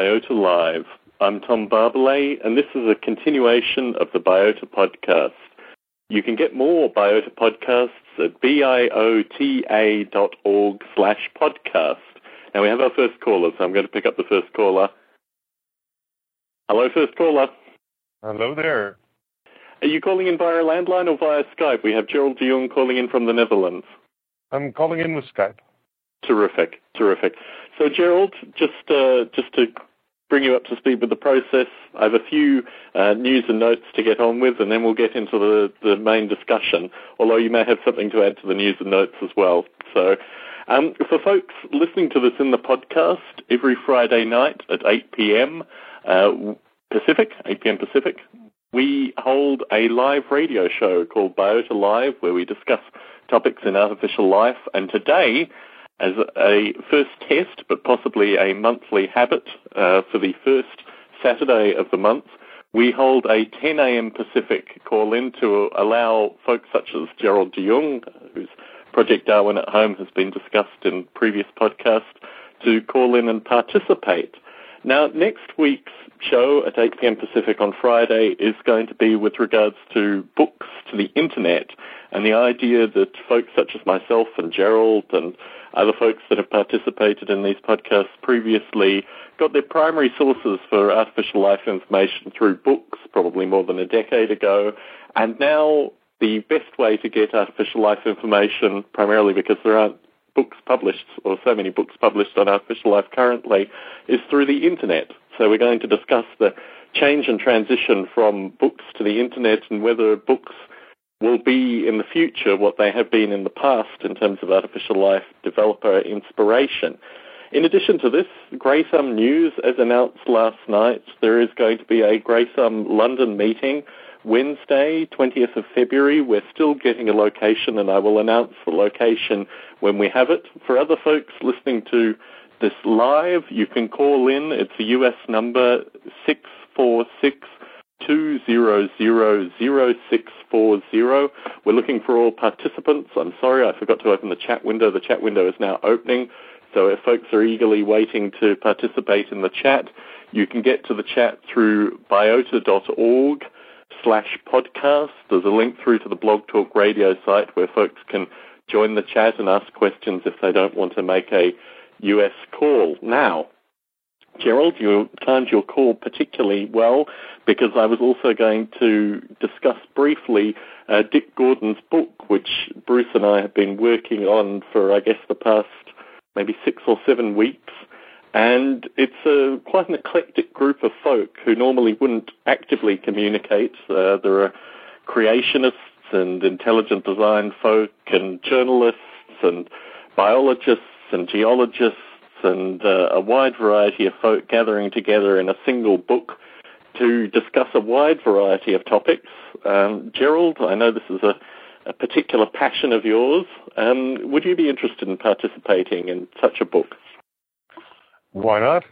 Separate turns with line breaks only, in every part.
Biota Live. I'm Tom Barbalet, and this is a continuation of the Biota podcast. You can get more Biota podcasts at biota.org slash podcast. Now we have our first caller, so I'm going to pick up the first caller. Hello, first caller.
Hello there.
Are you calling in via landline or via Skype? We have Gerald de Jong calling in from the Netherlands.
I'm calling in with Skype.
Terrific, terrific. So, Gerald, just uh, just to bring you up to speed with the process, I have a few uh, news and notes to get on with, and then we'll get into the, the main discussion. Although you may have something to add to the news and notes as well. So, um, for folks listening to this in the podcast, every Friday night at 8 p.m. Uh, Pacific, 8 p.m. Pacific, we hold a live radio show called Biota Live, where we discuss topics in artificial life. And today as a first test, but possibly a monthly habit uh, for the first Saturday of the month. We hold a 10 a.m. Pacific call in to allow folks such as Gerald de Jong, whose Project Darwin at Home has been discussed in previous podcasts, to call in and participate. Now, next week's show at 8 p.m. Pacific on Friday is going to be with regards to books to the internet and the idea that folks such as myself and Gerald and other folks that have participated in these podcasts previously got their primary sources for artificial life information through books, probably more than a decade ago, and now the best way to get artificial life information, primarily because there aren't books published, or so many books published on artificial life currently, is through the internet. So we're going to discuss the change and transition from books to the internet and whether books will be in the future what they have been in the past in terms of artificial life developer inspiration. In addition to this, Grey Thumb News, as announced last night, there is going to be a Grey Thumb London meeting Wednesday, 20th of February. We're still getting a location, and I will announce the location when we have it. For other folks listening to this live, you can call in. It's a US number, 646 2000640. We're looking for all participants. I'm sorry, I forgot to open the chat window. The chat window is now opening. So if folks are eagerly waiting to participate in the chat, you can get to the chat through biota.org slash podcast. There's a link through to the Blog Talk Radio site where folks can join the chat and ask questions if they don't want to make a US call. Now, Gerald, you timed your call particularly well because I was also going to discuss briefly uh, Dick Gordon's book, which Bruce and I have been working on for, I guess, the past maybe six or seven weeks. And it's a, quite an eclectic group of folk who normally wouldn't actively communicate. Uh, there are creationists and intelligent design folk and journalists and biologists and geologists and uh, a wide variety of folk gathering together in a single book to discuss a wide variety of topics. Um, Gerald, I know this is a, a particular passion of yours. Um, would you be interested in participating in such a book?
Why not?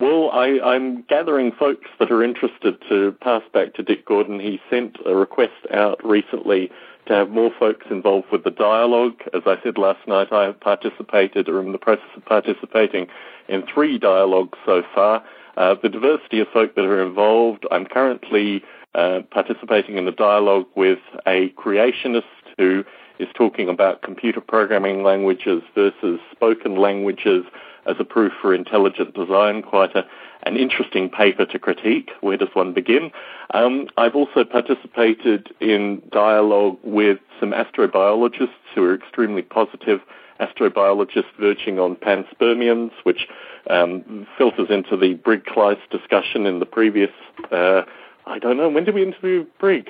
Well, I, I'm gathering folks that are interested to pass back to Dick Gordon. He sent a request out recently to have more folks involved with the dialogue. As I said last night, I have participated or am in the process of participating in three dialogues so far. Uh, the diversity of folk that are involved, I'm currently uh, participating in the dialogue with a creationist who is talking about computer programming languages versus spoken languages as a proof for intelligent design. Quite a, an interesting paper to critique. Where does one begin? Um, I've also participated in dialogue with some astrobiologists who are extremely positive astrobiologists verging on panspermians, which um, filters into the Brig Klyce discussion in the previous, uh, I don't know, when did we interview Brig?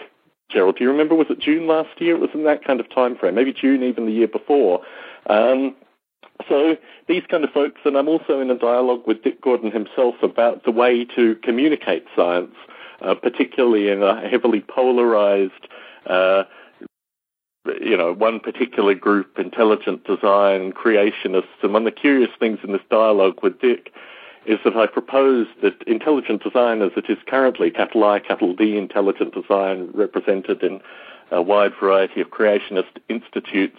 Gerald, do you remember? Was it June last year? It was in that kind of time frame, maybe June even the year before. Um, so these kind of folks, and I'm also in a dialogue with Dick Gordon himself about the way to communicate science, uh, particularly in a heavily polarized, uh, you know, one particular group, intelligent design, creationists. And one of the curious things in this dialogue with Dick is that I propose that intelligent design, as it is currently, capital I, capital D, intelligent design, represented in a wide variety of creationist institutes,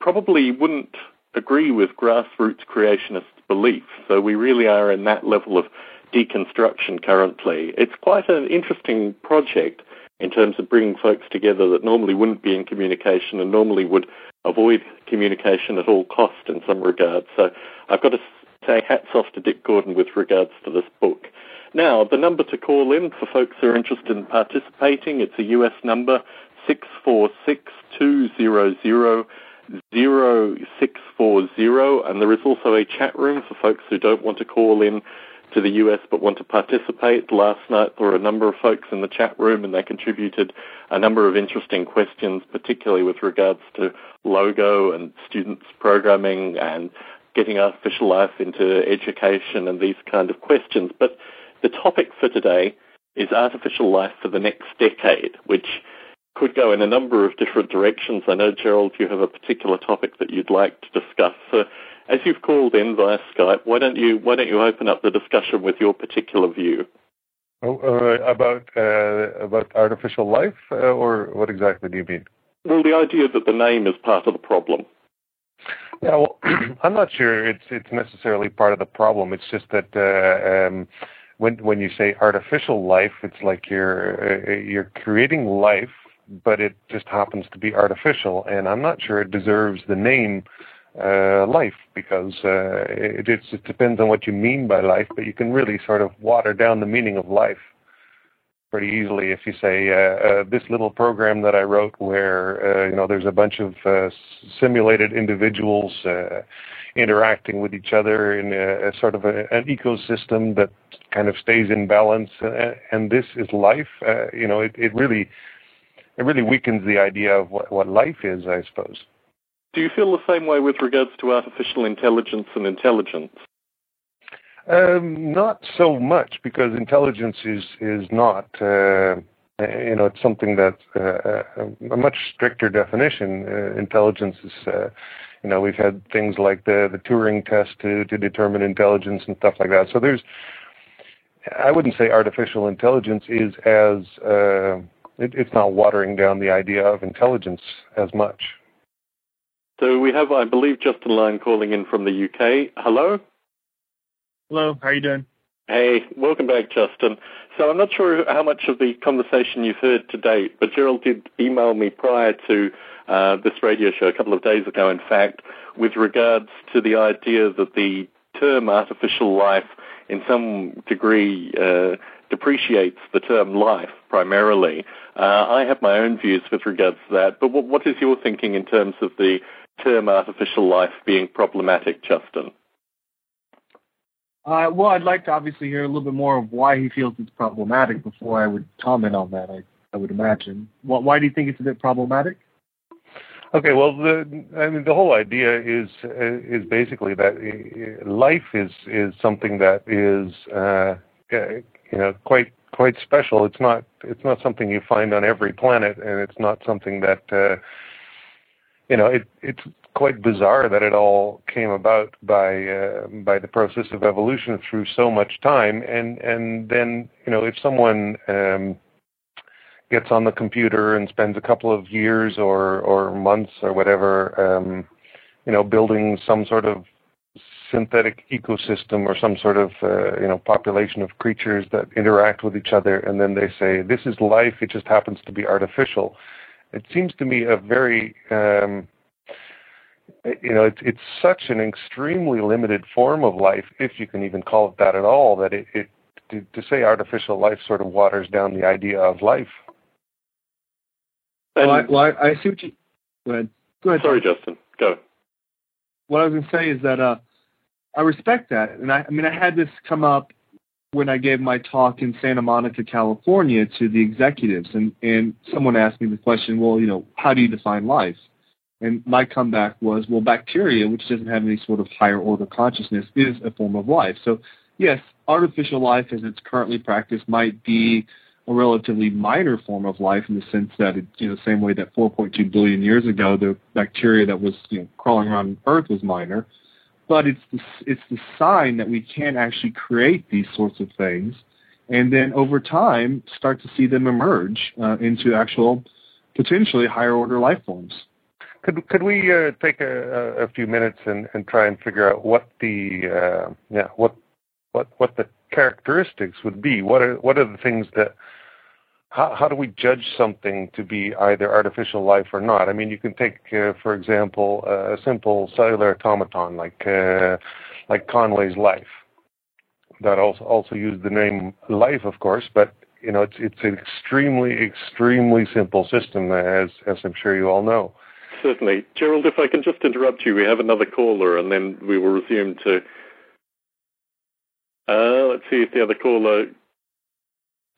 probably wouldn't agree with grassroots creationist beliefs. So we really are in that level of deconstruction currently. It's quite an interesting project in terms of bringing folks together that normally wouldn't be in communication and normally would avoid communication at all cost in some regards. So I've got to say hats off to Dick Gordon with regards to this book. Now, the number to call in for folks who are interested in participating, it's a US number, 646-200-0640, and there is also a chat room for folks who don't want to call in to the US but want to participate. Last night there were a number of folks in the chat room and they contributed a number of interesting questions, particularly with regards to logo and students programming and getting artificial life into education and these kind of questions. But the topic for today is artificial life for the next decade, which could go in a number of different directions. I know, Gerald, you have a particular topic that you'd like to discuss. So as you've called in via Skype, why don't you why don't you open up the discussion with your particular view?
Oh, uh, about uh, about artificial life, uh, or what exactly do you mean?
Well, the idea that the name is part of the problem.
Yeah, well, I'm not sure it's it's necessarily part of the problem. It's just that uh, um, when when you say artificial life, it's like you're uh, you're creating life, but it just happens to be artificial, and I'm not sure it deserves the name uh, life because uh, it, it just depends on what you mean by life, but you can really sort of water down the meaning of life pretty easily if you say uh, uh, this little program that I wrote where uh, you know there's a bunch of uh, simulated individuals uh, interacting with each other in a, a sort of a, an ecosystem that kind of stays in balance uh, and this is life uh, you know it, it really it really weakens the idea of what, what life is I suppose
do you feel the same way with regards to artificial intelligence and intelligence?
Um, not so much because intelligence is is not uh, you know it's something that uh, a much stricter definition. Uh, intelligence is uh, you know we've had things like the the Turing test to to determine intelligence and stuff like that. So there's I wouldn't say artificial intelligence is as uh, it, it's not watering down the idea of intelligence as much.
So we have, I believe, Justin Lyon calling in from the UK. Hello.
Hello. How are you doing?
Hey, welcome back, Justin. So I'm not sure how much of the conversation you've heard to date, but Gerald did email me prior to uh, this radio show a couple of days ago, in fact, with regards to the idea that the term artificial life in some degree uh, depreciates the term life primarily. Uh, I have my own views with regards to that, but what, what is your thinking in terms of the term artificial life being problematic, Justin?
Uh, well, I'd like to obviously hear a little bit more of why he feels it's problematic before I would comment on that. I, I would imagine. Well, why do you think it's a bit problematic?
Okay, well, the I mean the whole idea is uh, is basically that uh, life is is something that is uh, you know quite quite special. It's not it's not something you find on every planet, and it's not something that uh, you know, it, it's quite bizarre that it all came about by uh, by the process of evolution through so much time, and and then you know, if someone um, gets on the computer and spends a couple of years or or months or whatever, um, you know, building some sort of synthetic ecosystem or some sort of uh, you know population of creatures that interact with each other, and then they say this is life. It just happens to be artificial. It seems to me a very um, you know it's it's such an extremely limited form of life if you can even call it that at all that it, it to, to say artificial life sort of waters down the idea of life.
Well, I, well, I, I see what you go ahead. Go ahead.
Sorry justin. Go.
What i was going to say is that uh i respect that and i i mean i had this come up when I gave my talk in Santa Monica, California to the executives and, and someone asked me the question, well, you know, how do you define life? And my comeback was, well, bacteria, which doesn't have any sort of higher order consciousness, is a form of life. So, yes, artificial life as it's currently practiced might be a relatively minor form of life in the sense that, it, you know, the same way that 4.2 billion years ago, the bacteria that was you know, crawling around Earth was minor but it's the, it's the sign that we can actually create these sorts of things and then over time start to see them emerge uh, into actual potentially higher order life forms.
could could we uh, take a, a, few minutes and, and try and figure out what the uh, yeah what what what the characteristics would be? What are what are the things that how, how do we judge something to be either artificial life or not? I mean, you can take, uh, for example, a simple cellular automaton like uh, like Conway's Life. That also also used the name Life, of course, but you know it's it's an extremely extremely simple system, as as I'm sure you all know.
Certainly, Gerald. If I can just interrupt you, we have another caller, and then we will resume to. Uh, let's see if the other caller.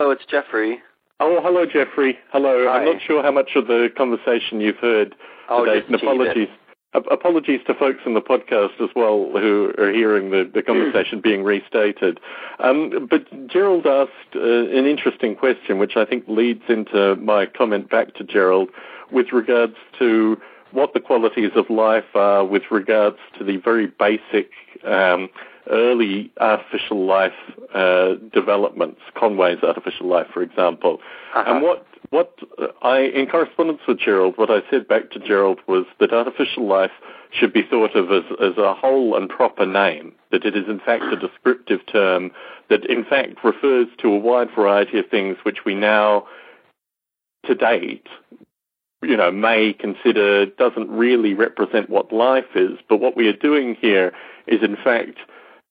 Oh, it's Jeffrey.
Oh, hello, Jeffrey. Hello.
Hi.
I'm not sure how much of the conversation you've heard
oh,
today. Apologies. Apologies to folks in the podcast as well who are hearing the, the conversation being restated. Um, but Gerald asked uh, an interesting question, which I think leads into my comment back to Gerald with regards to what the qualities of life are with regards to the very basic um, early artificial life uh, developments, Conway's artificial life, for example.
Uh-huh.
And what what I, in correspondence with Gerald, what I said back to Gerald was that artificial life should be thought of as, as a whole and proper name, that it is in fact a descriptive term that in fact refers to a wide variety of things which we now, to date, you know, may consider doesn't really represent what life is, but what we are doing here is in fact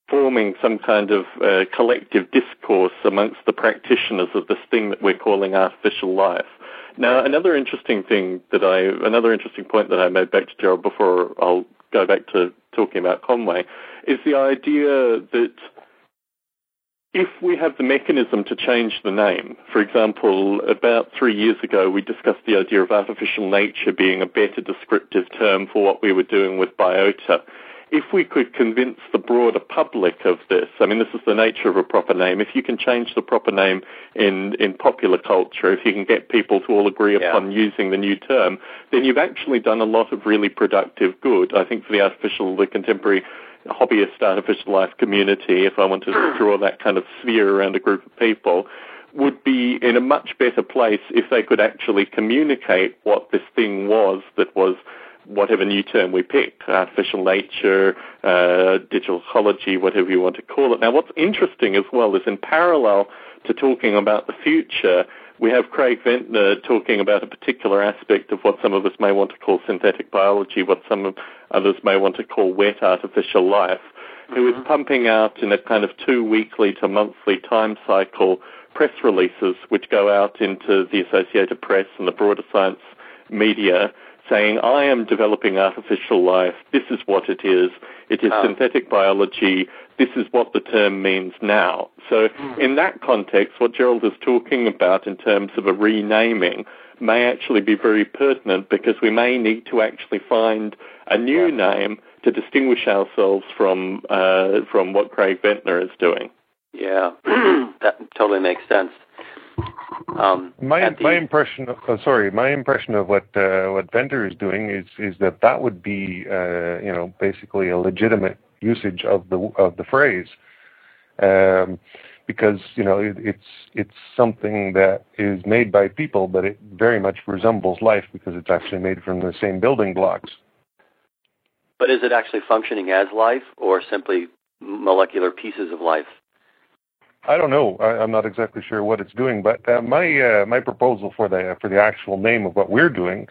forming some kind of uh, collective discourse amongst the practitioners of this thing that we're calling artificial life. Now, another interesting thing that I, another interesting point that I made back to Gerald before I'll go back to talking about Conway, is the idea that if we have the mechanism to change the name, for example, about three years ago we discussed the idea of artificial nature being a better descriptive term for what we were doing with biota if we could convince the broader public of this, I mean, this is the nature of a proper name. If you can change the proper name in, in popular culture, if you can get people to all agree
yeah.
upon using the new term, then you've actually done a lot of really productive good. I think for the artificial, the contemporary hobbyist artificial life community, if I want to draw that kind of sphere around a group of people, would be in a much better place if they could actually communicate what this thing was that was whatever new term we pick, artificial nature, uh, digital ecology, whatever you want to call it. Now, what's interesting as well is in parallel to talking about the future, we have Craig Venter talking about a particular aspect of what some of us may want to call synthetic biology, what some of others may want to call wet artificial life, mm-hmm. who is mm-hmm. pumping out in a kind of two weekly to monthly time cycle press releases which go out into the Associated Press and the broader science media saying, I am developing artificial life. This is what it is. It is oh. synthetic biology. This is what the term means now. So, mm. in that context, what Gerald is talking about in terms of a renaming may actually be very pertinent because we may need to actually find a new yeah. name to distinguish ourselves from uh, from what Craig Venter is doing.
Yeah, that totally makes sense. Um,
my the, my impression, of, oh, sorry, my impression of what uh, what Venter is doing is is that that would be uh, you know basically a legitimate usage of the of the phrase, um, because you know it, it's it's something that is made by people, but it very much resembles life because it's actually made from the same building blocks.
But is it actually functioning as life, or simply molecular pieces of life?
I don't know. I, am not exactly sure what it's doing, but uh, my uh, my proposal for the for the actual name of what we're doing,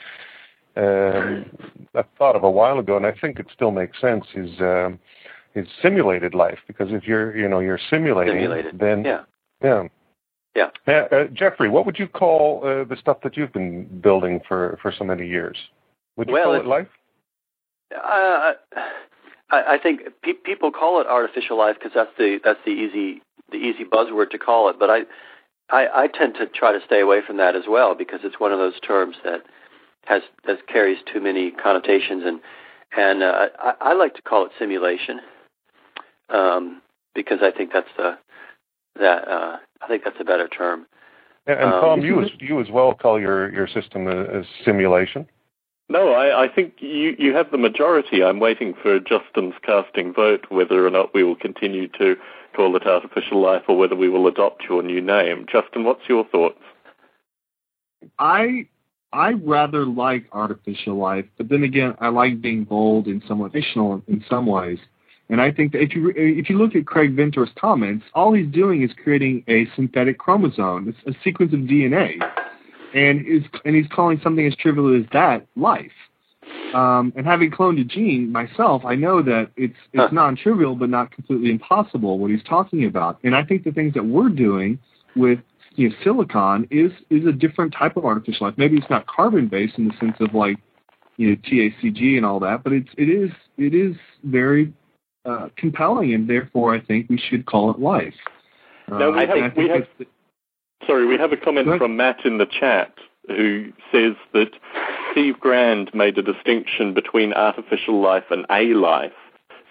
um, I thought of a while ago, and I think it still makes sense. Is um, is simulated life because if you're you know you're simulating,
simulated.
then
yeah
yeah.
Yeah.
Uh, uh, Jeffrey, what would you call uh, the stuff that you've been building for, for so many years? Would you
well,
call it life?
Uh, I, I think pe- people call it artificial life because that's the that's the easy the easy buzzword to call it, but I, I, I tend to try to stay away from that as well because it's one of those terms that has that carries too many connotations, and and uh, I, I like to call it simulation um, because I think that's the that uh, I think that's a better term.
And, and
um,
Tom, you as you as well call your your system a, a simulation.
No, I, I think you, you have the majority. I'm waiting for Justin's casting vote whether or not we will continue to call it artificial life or whether we will adopt your new name. Justin, what's your thoughts?
I I rather like artificial life, but then again, I like being bold and somewhat fictional in some ways. And I think that if you if you look at Craig Venter's comments, all he's doing is creating a synthetic chromosome, it's a sequence of DNA, and is and he's calling something as trivial as that life. Um, and having cloned a gene myself, I know that it's it's huh. non-trivial, but not completely impossible what he's talking about. And I think the things that we're doing with you know, silicon is is a different type of artificial life. Maybe it's not carbon based in the sense of like you know THCG and all that, but it's it is it is very uh, compelling, and therefore I think we should call it life.
Uh, now we have, think we have the, sorry, we have a comment from Matt in the chat who says that Steve Grand made a distinction between artificial life and a life.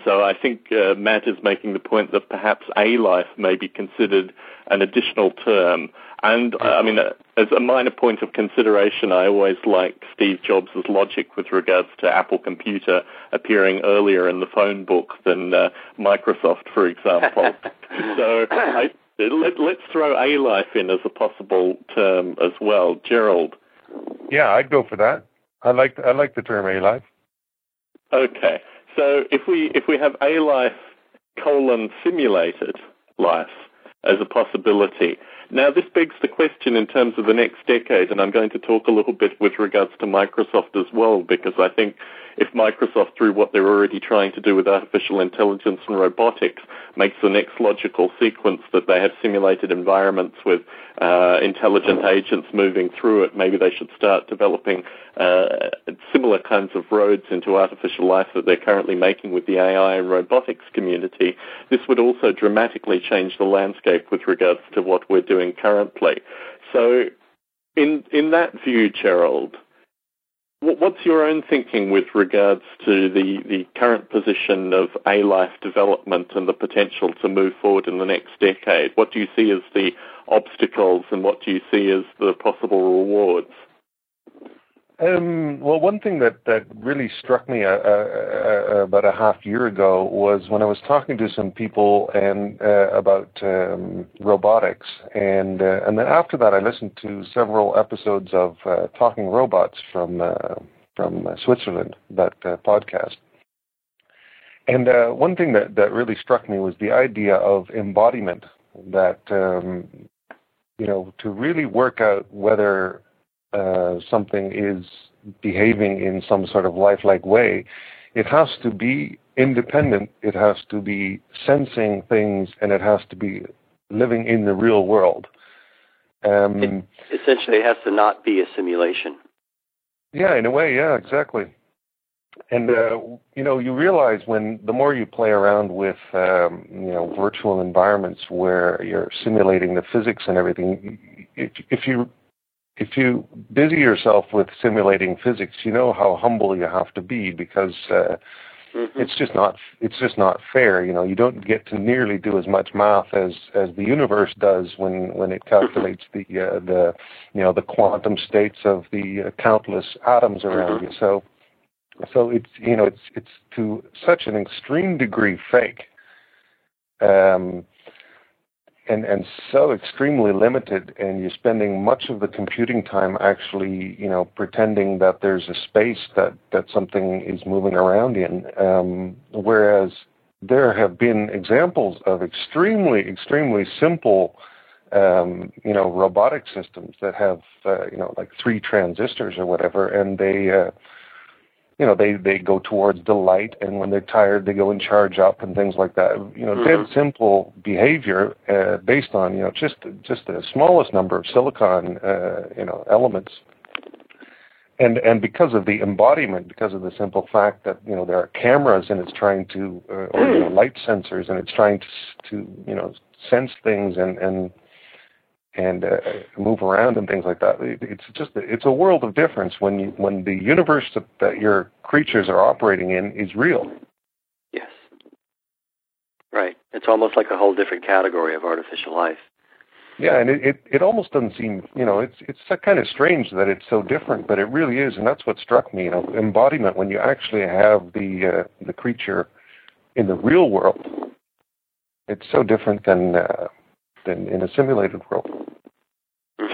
So I think uh, Matt is making the point that perhaps a life may be considered an additional term. And uh, I mean, uh, as a minor point of consideration, I always like Steve Jobs' logic with regards to Apple Computer appearing earlier in the phone book than uh, Microsoft, for example. so I, let, us throw a life in as a possible term as well. Gerald.
Yeah, I'd go for that. I like I like the term a life.
Okay, so if we if we have a life colon simulated life as a possibility. Now, this begs the question in terms of the next decade, and I'm going to talk a little bit with regards to Microsoft as well, because I think if Microsoft, through what they're already trying to do with artificial intelligence and robotics, makes the next logical sequence that they have simulated environments with uh, intelligent agents moving through it, maybe they should start developing uh, similar kinds of roads into artificial life that they're currently making with the AI and robotics community. This would also dramatically change the landscape with regards to what we're doing currently. So, in in that view, Gerald, What's your own thinking with regards to the, the current position of A life development and the potential to move forward in the next decade? What do you see as the obstacles and what do you see as the possible rewards?
Um, well, one thing that, that really struck me uh, uh, uh, about a half year ago was when I was talking to some people and uh, about um, robotics, and and then after that I listened to several episodes of Talking Robots from from Switzerland, that podcast. And one thing that, that really struck me was the idea of embodiment. That um, you know, to really work out whether uh, something is behaving in some sort of lifelike way, it has to be independent, it has to be sensing things, and it has to be living in the real world.
Um, it, essentially, it has to not be a simulation.
Yeah, in a way, yeah, exactly. And uh, you know, you realize when the more you play around with um, you know virtual environments where you're simulating the physics and everything, if, if you if you busy yourself with simulating physics, you know how humble you have to be because uh, mm-hmm. it's just not it's just not fair. You know, you don't get to nearly do as much math as as the universe does when when it calculates the uh, the you know the quantum states of the uh, countless atoms around mm-hmm. you. So so it's you know it's it's to such an extreme degree fake. Um, and and so extremely limited and you're spending much of the computing time actually you know pretending that there's a space that that something is moving around in um, whereas there have been examples of extremely extremely simple um, you know robotic systems that have uh, you know like three transistors or whatever and they uh, you know, they they go towards the light, and when they're tired, they go and charge up and things like that. You know, mm-hmm. dead simple behavior uh, based on you know just just the smallest number of silicon uh, you know elements. And and because of the embodiment, because of the simple fact that you know there are cameras and it's trying to, uh, or you know, light sensors and it's trying to to you know sense things and and and uh, move around and things like that. It's just it's a world of difference when you, when the universe that, that your creatures are operating in is real.
Yes. Right. It's almost like a whole different category of artificial life.
Yeah, and it, it, it almost doesn't seem, you know, it's it's kind of strange that it's so different, but it really is, and that's what struck me. You know, embodiment when you actually have the uh, the creature in the real world, it's so different than uh, than in a simulated world.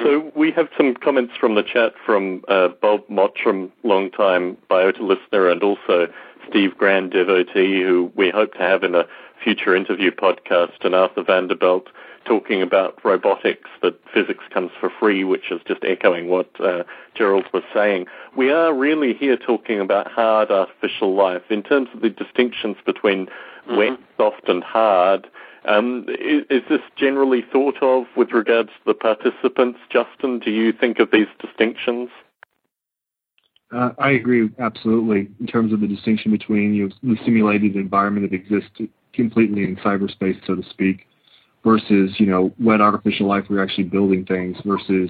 So we have some comments from the chat from uh, Bob Mottram, long-time Biota listener, and also Steve Grand, devotee, who we hope to have in a future interview podcast, and Arthur Vanderbilt talking about robotics, that physics comes for free, which is just echoing what uh, Gerald was saying. We are really here talking about hard artificial life. In terms of the distinctions between mm-hmm. wet, soft, and hard, um, is, is, this generally thought of with regards to the participants? Justin, do you think of these distinctions?
Uh, I agree absolutely in terms of the distinction between you know, the simulated environment that exists completely in cyberspace, so to speak, versus you know wet artificial life we're actually building things versus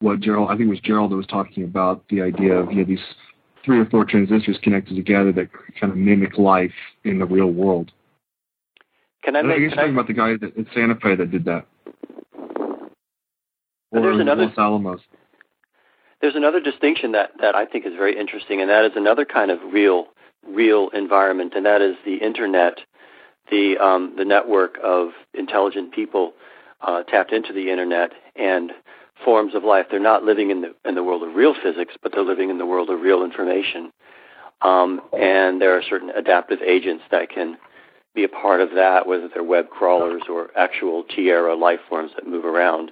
what Gerald I think it was Gerald that was talking about the idea of you know these three or four transistors connected together that kind of mimic life in the real world.
Can I make?
You're talking I, about the guy that, at Santa Fe that did that.
Or there's another
Los Alamos.
There's another distinction that that I think is very interesting, and that is another kind of real real environment, and that is the internet, the um, the network of intelligent people uh, tapped into the internet and forms of life. They're not living in the in the world of real physics, but they're living in the world of real information. Um, and there are certain adaptive agents that can be a part of that, whether they're web crawlers or actual Tierra life forms that move around.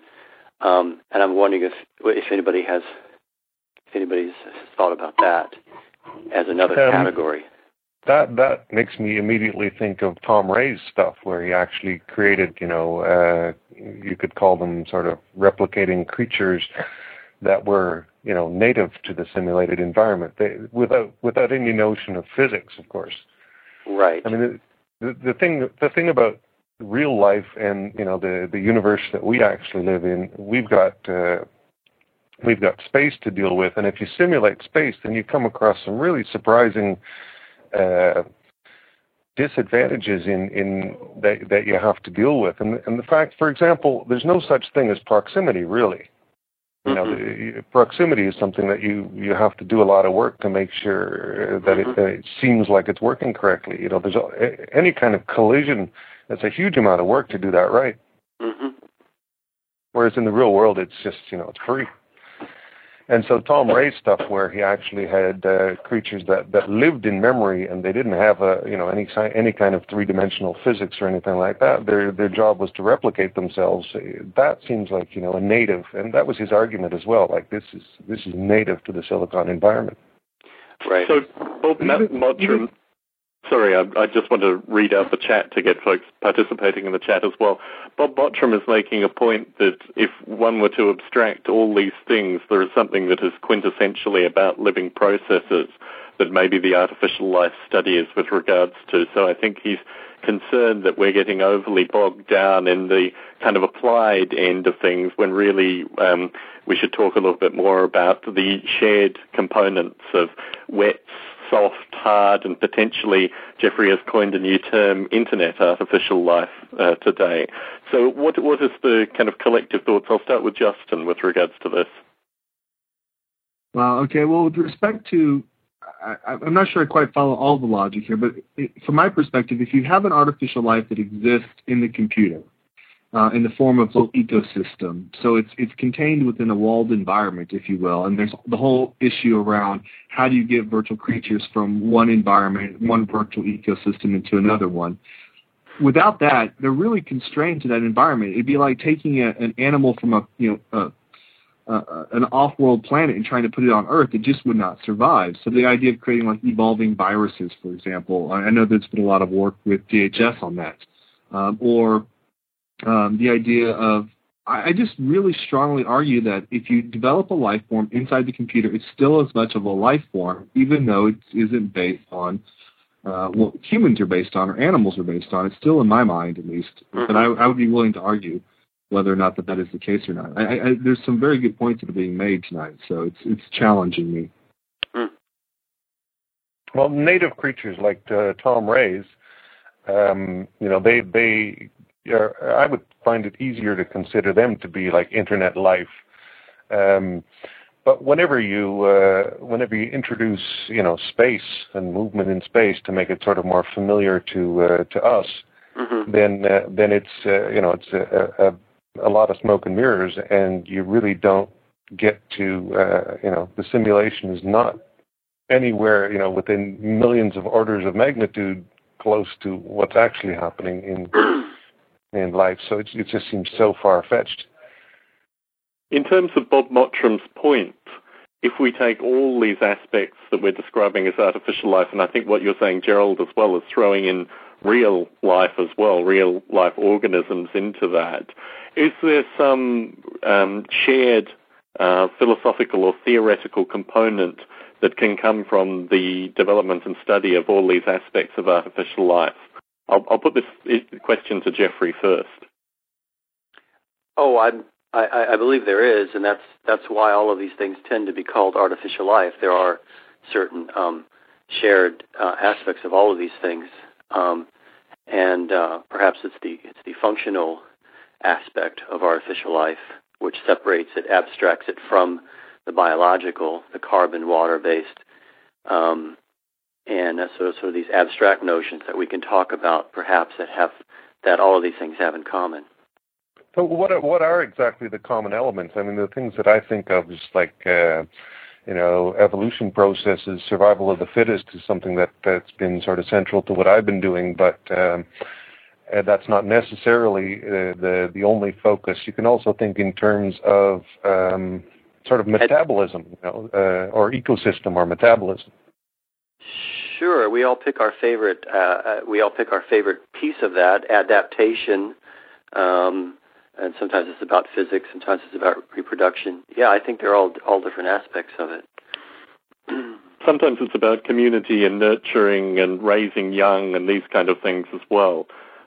Um, and I'm wondering if if anybody has if anybody's thought about that as another um, category.
That that makes me immediately think of Tom Ray's stuff, where he actually created, you know, uh, you could call them sort of replicating creatures that were, you know, native to the simulated environment, they, without without any notion of physics, of course.
Right.
I mean, the, the thing the thing about real life and you know the the universe that we actually live in, we've got uh, we've got space to deal with, and if you simulate space, then you come across some really surprising uh, disadvantages in in that that you have to deal with, and and the fact, for example, there's no such thing as proximity really. You know, mm-hmm. the, proximity is something that you you have to do a lot of work to make sure that mm-hmm. it, it seems like it's working correctly. You know, there's a, any kind of collision. It's a huge amount of work to do that right.
Mm-hmm.
Whereas in the real world, it's just you know it's free. And so Tom Ray's stuff, where he actually had uh, creatures that, that lived in memory and they didn't have a you know any any kind of three dimensional physics or anything like that. Their their job was to replicate themselves. That seems like you know a native, and that was his argument as well. Like this is this is native to the silicon environment.
Right.
So Bob Mottram Sorry, I, I, just want to read out the chat to get folks participating in the chat as well. Bob Mottram is making a point that if one were to abstract all these things, there is something that is quintessentially about living processes that maybe the artificial life study is with regards to. So I think he's concerned that we're getting overly bogged down in the kind of applied end of things when really um, we should talk a little bit more about the shared components of wets, soft, hard, and potentially, Jeffrey has coined a new term, internet artificial life uh, today. So, what what is the kind of collective thoughts? I'll start with Justin with regards to this.
Well, okay. Well, with respect to, I, am not sure I quite follow all the logic here, but it, from my perspective, if you have an artificial life that exists in the computer, uh, in the form of a little ecosystem. So it's it's contained within a walled environment, if you will. And there's the whole issue around how do you get virtual creatures from one environment, one virtual ecosystem into another one. Without that, they're really constrained to that environment. It'd be like taking a, an animal from a you know a, uh, an off-world planet and trying to put it on Earth, it just would not survive. So the idea of creating like evolving viruses, for example, I know there's been a lot of work with DHS on that, um, or um, the idea of I, I just really strongly argue that if you develop a life form inside the computer, it's still as much of a life form, even though it isn't based on uh, what humans are based on or animals are based on. It's still in my mind, at least. Mm-hmm. But I, I would be willing to argue whether or not that that is the case or not. I, I, there's some very good points that are being made tonight, so it's it's challenging me.
Mm.
Well, native creatures like uh, Tom Ray's, um, you know, they they I would find it easier to consider them to be like internet life. Um, but whenever you uh, whenever you introduce you know space and movement in space to make it sort of more familiar to uh, to us,
mm-hmm.
then uh, then it's uh, you know it's a, a, a lot of smoke and mirrors, and you really don't get to uh, you know the simulation is not anywhere you know within millions of orders of magnitude close to what's actually happening in in life. So it, it just seems so far fetched.
In terms of Bob Mottram's point, if we take all these aspects that we're describing as artificial life, and I think what you're saying, Gerald, as well is throwing in real life as well, real life organisms into that, is there some um, shared uh, philosophical or theoretical component that can come from the development and study of all these aspects of artificial life? I'll, I'll put this question to Jeffrey first.
Oh, I'm, I, I believe there is, and that's that's why all of these things tend to be called artificial life. There are certain um, shared uh, aspects of all of these things, um, and uh, perhaps it's the it's the functional aspect of artificial life which separates it, abstracts it from the biological, the carbon, water-based, um, and uh, sort of, sort of these abstract notions that we can talk about, perhaps that have that all of these things have in common.
So, what are, what are exactly the common elements? I mean, the things that I think of is like, uh, you know, evolution processes, survival of the fittest is something that that's been sort of central to what I've been doing, but um, uh, that's not necessarily uh, the the only focus. You can also think in terms of um, sort of metabolism, you know, uh, or ecosystem or metabolism.
Sure, we all pick our favorite. Uh, uh, we all pick our favorite piece of that adaptation, um, and sometimes it's about physics, sometimes it's about reproduction. Yeah, I think they're all all different aspects of it.
sometimes it's about community and nurturing and raising young and these kind of things as well.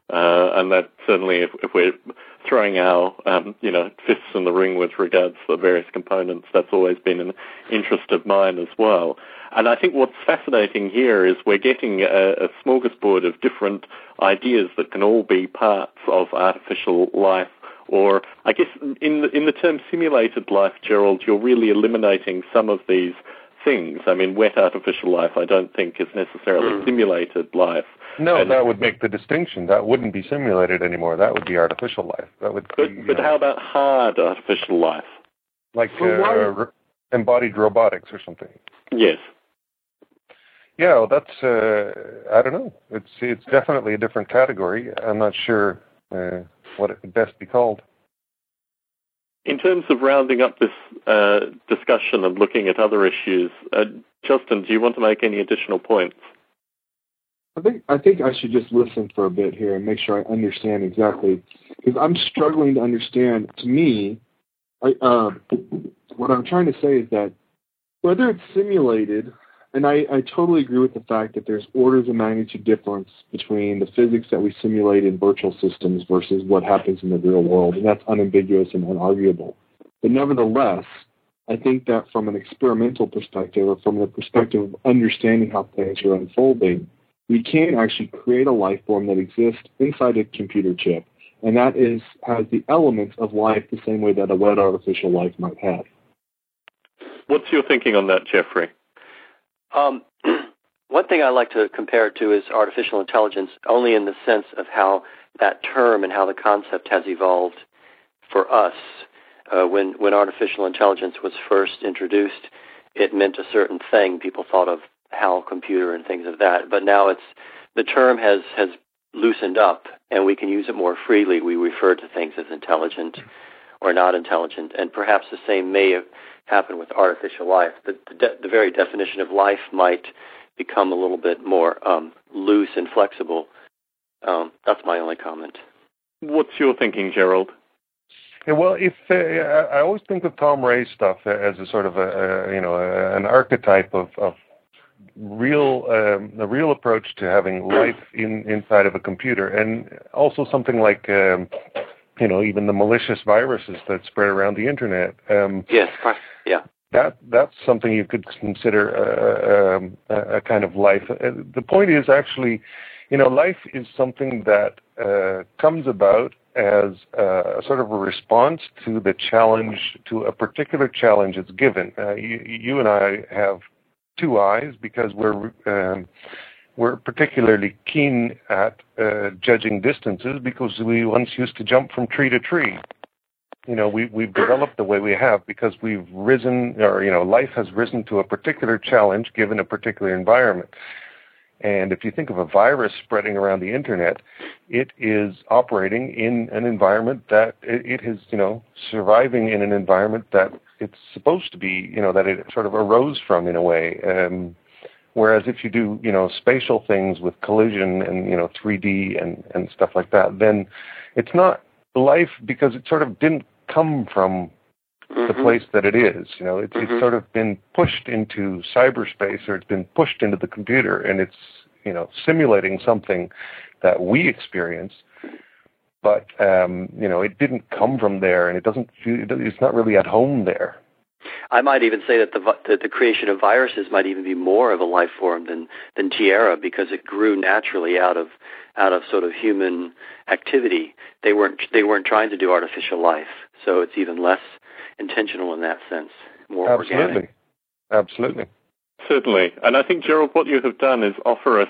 Uh, and that certainly, if, if we're throwing our, um, you know, fists in the ring with regards to the various components, that's always been an interest of mine as well. And I think what's fascinating here is we're getting a, a smorgasbord of different ideas that can all be parts of artificial life or I guess in the, in the term simulated life, Gerald, you're really eliminating some of these things. I mean, wet artificial life, I don't think is necessarily mm. simulated life.
No, and that would make the distinction. That wouldn't be simulated anymore. That would be artificial life. That would.
But,
be,
but how about hard artificial life?
Like uh, embodied robotics or something.
Yes.
Yeah, well, that's. Uh, I don't know. It's it's definitely a different category. I'm not sure uh, what it would best be called.
In terms of rounding up this uh, discussion and looking at other issues, uh, Justin, do you want to make any additional points?
I think I think I should just listen for a bit here and make sure I understand exactly because I'm struggling to understand. To me, I, uh, what I'm trying to say is that whether it's simulated, and I, I totally agree with the fact that there's orders of magnitude difference between the physics that we simulate in virtual systems versus what happens in the real world, and that's unambiguous and unarguable. But nevertheless, I think that from an experimental perspective or from the perspective of understanding how things are unfolding, we can actually create a life form that exists inside a computer chip, and that is has the elements of life the same way that a wet artificial life might have.
What's your thinking on that, Jeffrey?
Um, one thing I like to compare it to is artificial intelligence, only in the sense of how that term and how the concept has evolved for us. Uh, when when artificial intelligence was first introduced, it meant a certain thing. People thought of HAL computer and things of that. But now it's the term has has loosened up, and we can use it more freely. We refer to things as intelligent or not intelligent, and perhaps the same may happen with artificial life. The the, de- the very definition of life might become a little bit more um, loose and flexible. Um, that's my only comment.
What's your thinking, Gerald?
Yeah, well, if uh, I always think of Tom Ray's stuff as a sort of a, a you know a, an archetype of, of real um, a real approach to having life in inside of a computer, and also something like um, you know even the malicious viruses that spread around the internet. Um,
yes, yeah.
That that's something you could consider a, a, a kind of life. Uh, the point is actually, you know, life is something that uh, comes about as a sort of a response to the challenge, to a particular challenge that's given. Uh, you, you and I have two eyes because we're um, we're particularly keen at uh, judging distances because we once used to jump from tree to tree. you know, we, we've developed the way we have because we've risen, or, you know, life has risen to a particular challenge given a particular environment. And if you think of a virus spreading around the internet, it is operating in an environment that it, it is, you know, surviving in an environment that it's supposed to be, you know, that it sort of arose from in a way. Um, whereas if you do, you know, spatial things with collision and, you know, 3D and, and stuff like that, then it's not life because it sort of didn't come from mm-hmm. the place that it is. You know, it's mm-hmm. it's sort of been pushed into cyberspace or it's been pushed into the computer, and it's you know simulating something that we experience. But um, you know, it didn't come from there, and it doesn't. Feel, it's not really at home there.
I might even say that the that the creation of viruses might even be more of a life form than than Tierra because it grew naturally out of out of sort of human activity. They weren't they weren't trying to do artificial life, so it's even less intentional in that sense, more
Absolutely.
organic.
Absolutely.
Certainly. And I think, Gerald, what you have done is offer us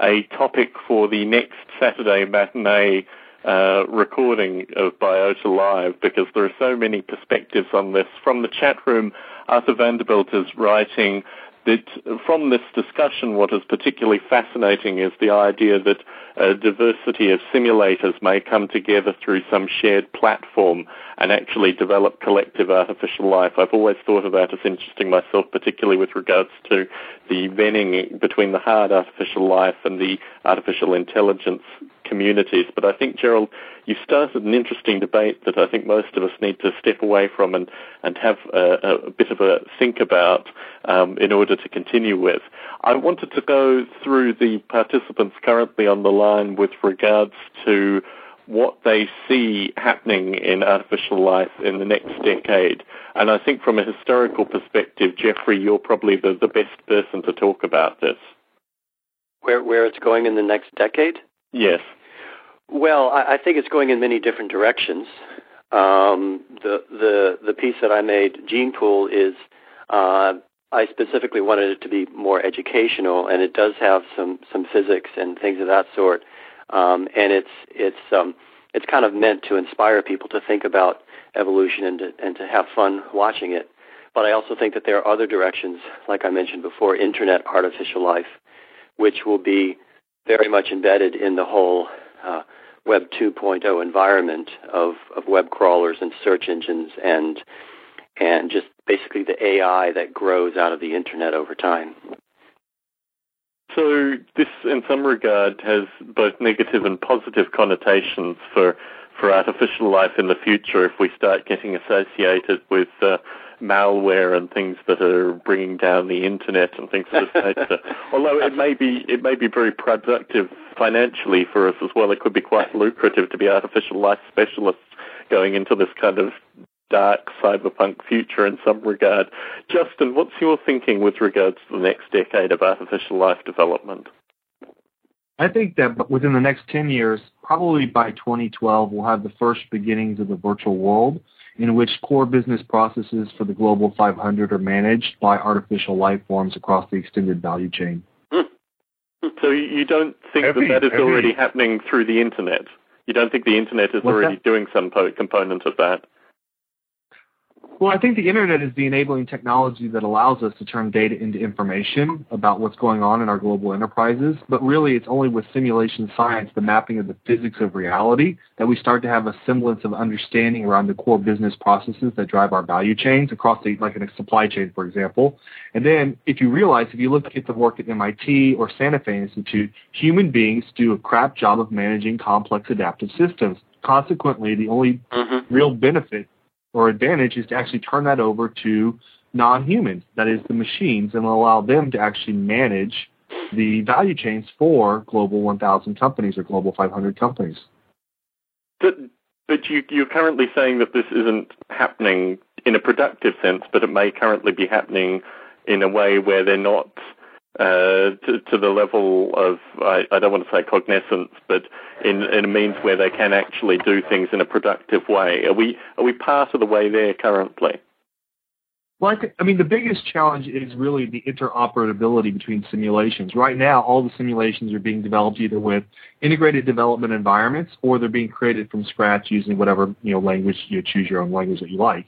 a topic for the next Saturday matinee uh, recording of Biota Live because there are so many perspectives on this. From the chat room, Arthur Vanderbilt is writing that from this discussion, what is particularly fascinating is the idea that a diversity of simulators may come together through some shared platform and actually develop collective artificial life. I've always thought of that as interesting myself, particularly with regards to the venning between the hard artificial life and the artificial intelligence communities. But I think, Gerald, you started an interesting debate that I think most of us need to step away from and, and have a, a bit of a think about um, in order to continue with. I wanted to go through the participants currently on the line with regards to what they see happening in artificial life in the next decade. And I think from a historical perspective, Jeffrey, you're probably the, the best person to talk about this.
Where, where it's going in the next decade?
Yes.
Well, I, I think it's going in many different directions. Um, the the the piece that I made, Gene Pool, is uh, I specifically wanted it to be more educational, and it does have some some physics and things of that sort. Um, and it's it's um, it's kind of meant to inspire people to think about evolution and to, and to have fun watching it. But I also think that there are other directions, like I mentioned before, internet artificial life, which will be very much embedded in the whole uh, Web 2.0 environment of, of web crawlers and search engines and and just basically the AI that grows out of the internet over time.
So this, in some regard, has both negative and positive connotations for for artificial life in the future if we start getting associated with uh, malware and things that are bringing down the internet and things of this nature. Although it may be it may be very productive financially for us as well. It could be quite lucrative to be artificial life specialists going into this kind of dark cyberpunk future in some regard. Justin, what's your thinking with regards to the next decade of artificial life development?
I think that within the next 10 years, probably by 2012, we'll have the first beginnings of the virtual world in which core business processes for the Global 500 are managed by artificial life forms across the extended value chain. Hmm.
So you don't think that that is already happening through the internet? You don't think the internet is
What's
already
that?
doing some component of that?
Well, I think the internet is the enabling technology that allows us to turn data into information about what's going on in our global enterprises. But really, it's only with simulation science, the mapping of the physics of reality, that we start to have a semblance of understanding around the core business processes that drive our value chains across the, like in a supply chain, for example. And then, if you realize, if you look at the work at MIT or Santa Fe Institute, human beings do a crap job of managing complex adaptive systems. Consequently, the only
mm-hmm.
real benefit or advantage is to actually turn that over to non-humans, that is the machines, and allow them to actually manage the value chains for global 1,000 companies or global 500 companies.
But, but you, you're currently saying that this isn't happening in a productive sense, but it may currently be happening in a way where they're not uh, to, to, the level of, I, I, don't want to say cognizance, but in, in a means where they can actually do things in a productive way. Are we, are we part of the way there currently?
Well, I, I mean, the biggest challenge is really the interoperability between simulations. Right now, all the simulations are being developed either with integrated development environments or they're being created from scratch using whatever you know language you choose your own language that you like,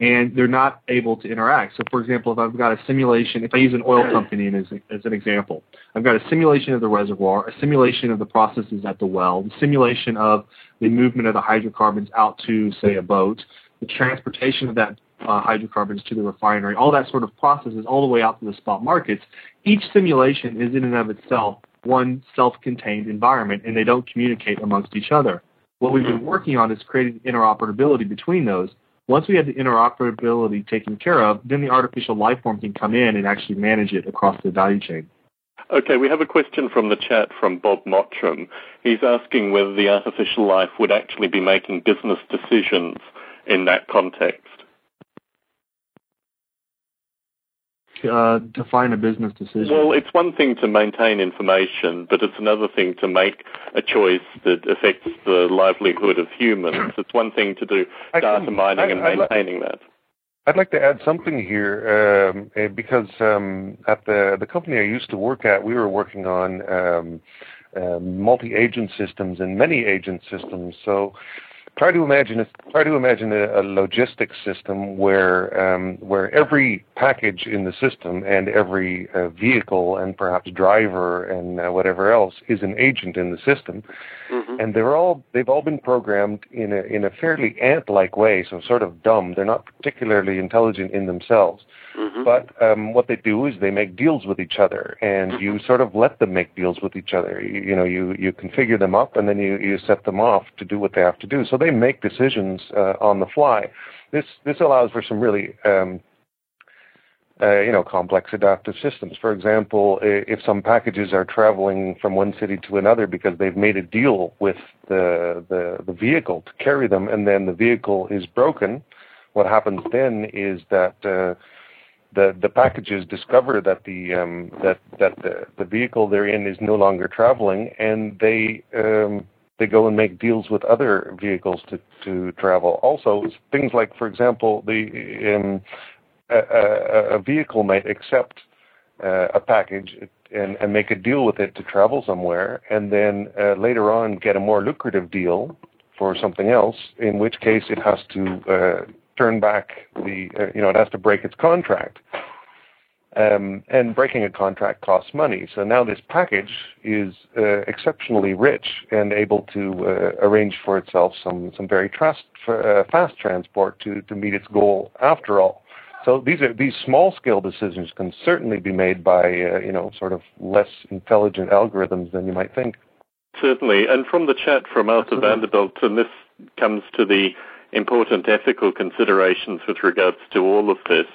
and they're not able to interact. So, for example, if I've got a simulation, if I use an oil company as, as an example, I've got a simulation of the reservoir, a simulation of the processes at the well, the simulation of the movement of the hydrocarbons out to, say, a boat, the transportation of that uh, hydrocarbons to the refinery, all that sort of processes all the way out to the spot markets. Each simulation is in and of itself one self-contained environment, and they don't communicate amongst each other. What we've been working on is creating interoperability between those. Once we have the interoperability taken care of, then the artificial life form can come in and actually manage it across the value chain.
Okay, we have a question from the chat from Bob Mottram. He's asking whether the artificial life would actually be making business decisions in that context.
Uh, define a business decision?
Well, it's one thing to maintain information, but it's another thing to make a choice that affects the livelihood of humans. it's one thing to do data mining I, and maintaining that.
I'd like to add something here um, eh, because um, at the the company I used to work at, we were working on um, uh, multi-agent systems and many agent systems. So try to imagine a, try to imagine a, a logistics system where um, where every package in the system and every uh, vehicle and perhaps driver and uh, whatever else is an agent in the system, mm-hmm. and they're all they've all been programmed in a in a fairly ant-like way, so sort of dumb. They're not particularly intelligent in themselves. Mm-hmm. But um, what they do is they make deals with each other, and mm-hmm. you sort of let them make deals with each other. You, you know, you you configure them up, and then you you set them off to do what they have to do. So they make decisions uh, on the fly. This this allows for some really um, uh, you know, complex adaptive systems. For example, if some packages are traveling from one city to another because they've made a deal with the, the, the vehicle to carry them, and then the vehicle is broken, what happens then is that uh, the the packages discover that the um, that that the, the vehicle they're in is no longer traveling, and they um, they go and make deals with other vehicles to to travel. Also, things like, for example, the um, a, a, vehicle might accept uh, a package and, and make a deal with it to travel somewhere, and then uh, later on get a more lucrative deal for something else. In which case, it has to uh, turn back the, uh, you know, it has to break its contract. Um, and breaking a contract costs money. So now this package is uh, exceptionally rich and able to uh, arrange for itself some, some very trust, uh, fast transport to, to meet its goal after all. So these are these small scale decisions can certainly be made by uh, you know sort of less intelligent algorithms than you might think.
Certainly, and from the chat from Arthur Vanderbilt, and this comes to the important ethical considerations with regards to all of this.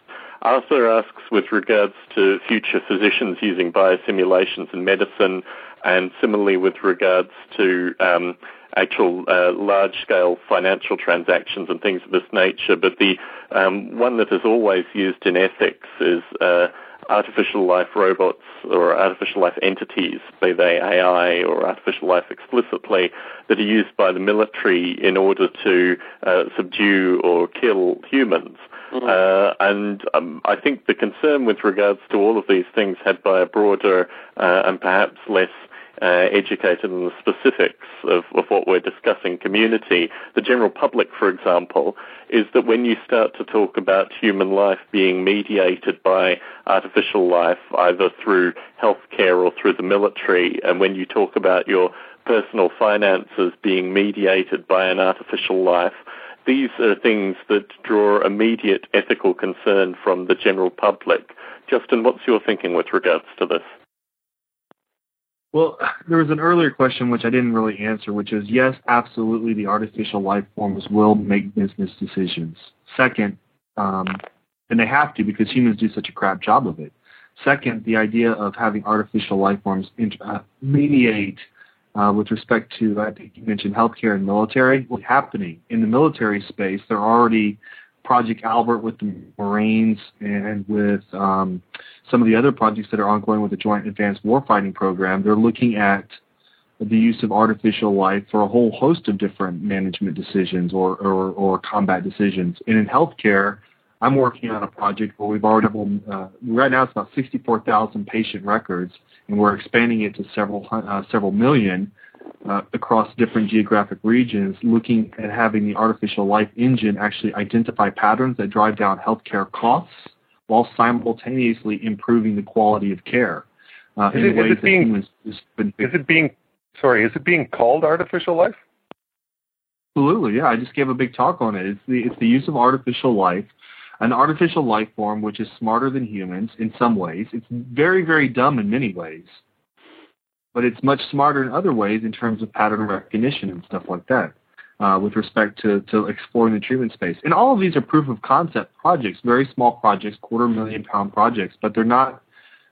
Arthur asks with regards to future physicians using biosimulations in medicine and similarly with regards to um, actual uh, large-scale financial transactions and things of this nature. But the um, one that is always used in ethics is uh, artificial life robots or artificial life entities, be they AI or artificial life explicitly, that are used by the military in order to uh, subdue or kill humans. Mm-hmm. Uh, and um, I think the concern with regards to all of these things had by a broader uh, and perhaps less uh, educated in the specifics of, of what we're discussing community, the general public, for example, is that when you start to talk about human life being mediated by artificial life, either through healthcare or through the military, and when you talk about your personal finances being mediated by an artificial life, these are things that draw immediate ethical concern from the general public. Justin, what's your thinking with regards to this?
Well, there was an earlier question which I didn't really answer, which is yes, absolutely, the artificial life forms will make business decisions. Second, um, and they have to because humans do such a crap job of it. Second, the idea of having artificial life forms inter- uh, mediate uh, with respect to, I think you mentioned healthcare and military, what's happening in the military space, they're already Project Albert with the Marines and with um, some of the other projects that are ongoing with the Joint Advanced Warfighting Program, they're looking at the use of artificial life for a whole host of different management decisions or, or, or combat decisions. And in healthcare, I'm working on a project where we've already uh, right now it's about 64,000 patient records, and we're expanding it to several uh, several million uh, across different geographic regions, looking at having the artificial life engine actually identify patterns that drive down healthcare costs while simultaneously improving the quality of care.
Uh, is, it, is, it being, is it being sorry? Is it being called artificial life?
Absolutely, yeah. I just gave a big talk on it. It's the it's the use of artificial life, an artificial life form which is smarter than humans in some ways. It's very very dumb in many ways, but it's much smarter in other ways in terms of pattern recognition and stuff like that. Uh, with respect to, to exploring the treatment space. And all of these are proof of concept projects, very small projects, quarter million pound projects, but they're not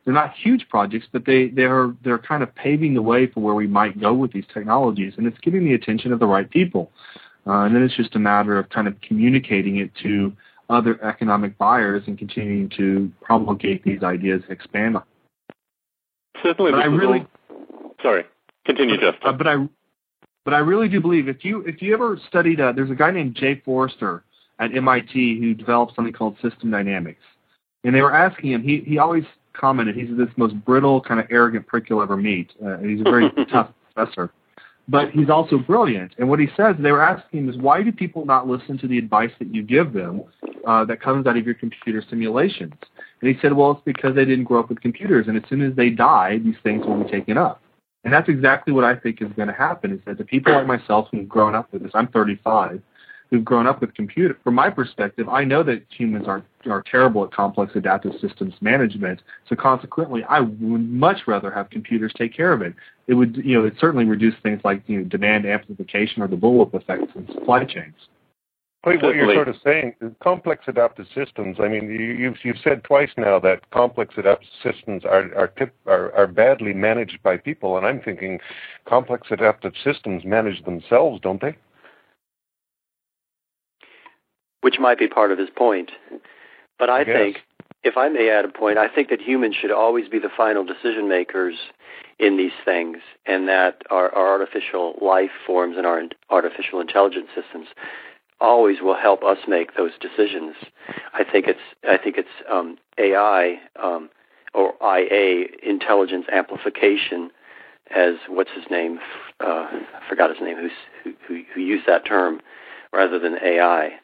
they're not huge projects, but they they're they're kind of paving the way for where we might go with these technologies, and it's getting the attention of the right people. Uh, and then it's just a matter of kind of communicating it to other economic buyers and continuing to promulgate these ideas and expand them.
Certainly,
but I really
all... sorry. Continue, Justin.
Uh, but I but I really do believe if you if you ever studied, uh, there's a guy named Jay Forrester at MIT who developed something called system dynamics, and they were asking him. He he always commented he's this most brittle, kind of arrogant prick you'll ever meet. Uh, he's a very tough professor, but he's also brilliant. And what he says, they were asking him is, why do people not listen to the advice that you give them uh, that comes out of your computer simulations? And he said, well, it's because they didn't grow up with computers, and as soon as they die, these things will be taken up. And that's exactly what I think is going to happen. Is that the people like myself who've grown up with this, I'm 35 who've grown up with computer. From my perspective, I know that humans are are terrible at complex adaptive systems management. So consequently, I would much rather have computers take care of it. It would, you know, it certainly reduce things like you know demand amplification or the bullwhip effects in supply chains.
Wait, what you're sort of saying is complex adaptive systems. I mean, you, you've you've said twice now that complex adaptive systems are are, tip, are are badly managed by people, and I'm thinking complex adaptive systems manage themselves, don't they?
Which might be part of his point. But I, I think, if I may add a point, I think that humans should always be the final decision makers in these things, and that our, our artificial life forms and our artificial intelligence systems always will help us make those decisions. I think it's I think it's um, AI um, or IA, intelligence amplification, as what's his name? Uh, I forgot his name. Who's, who, who used that term rather than AI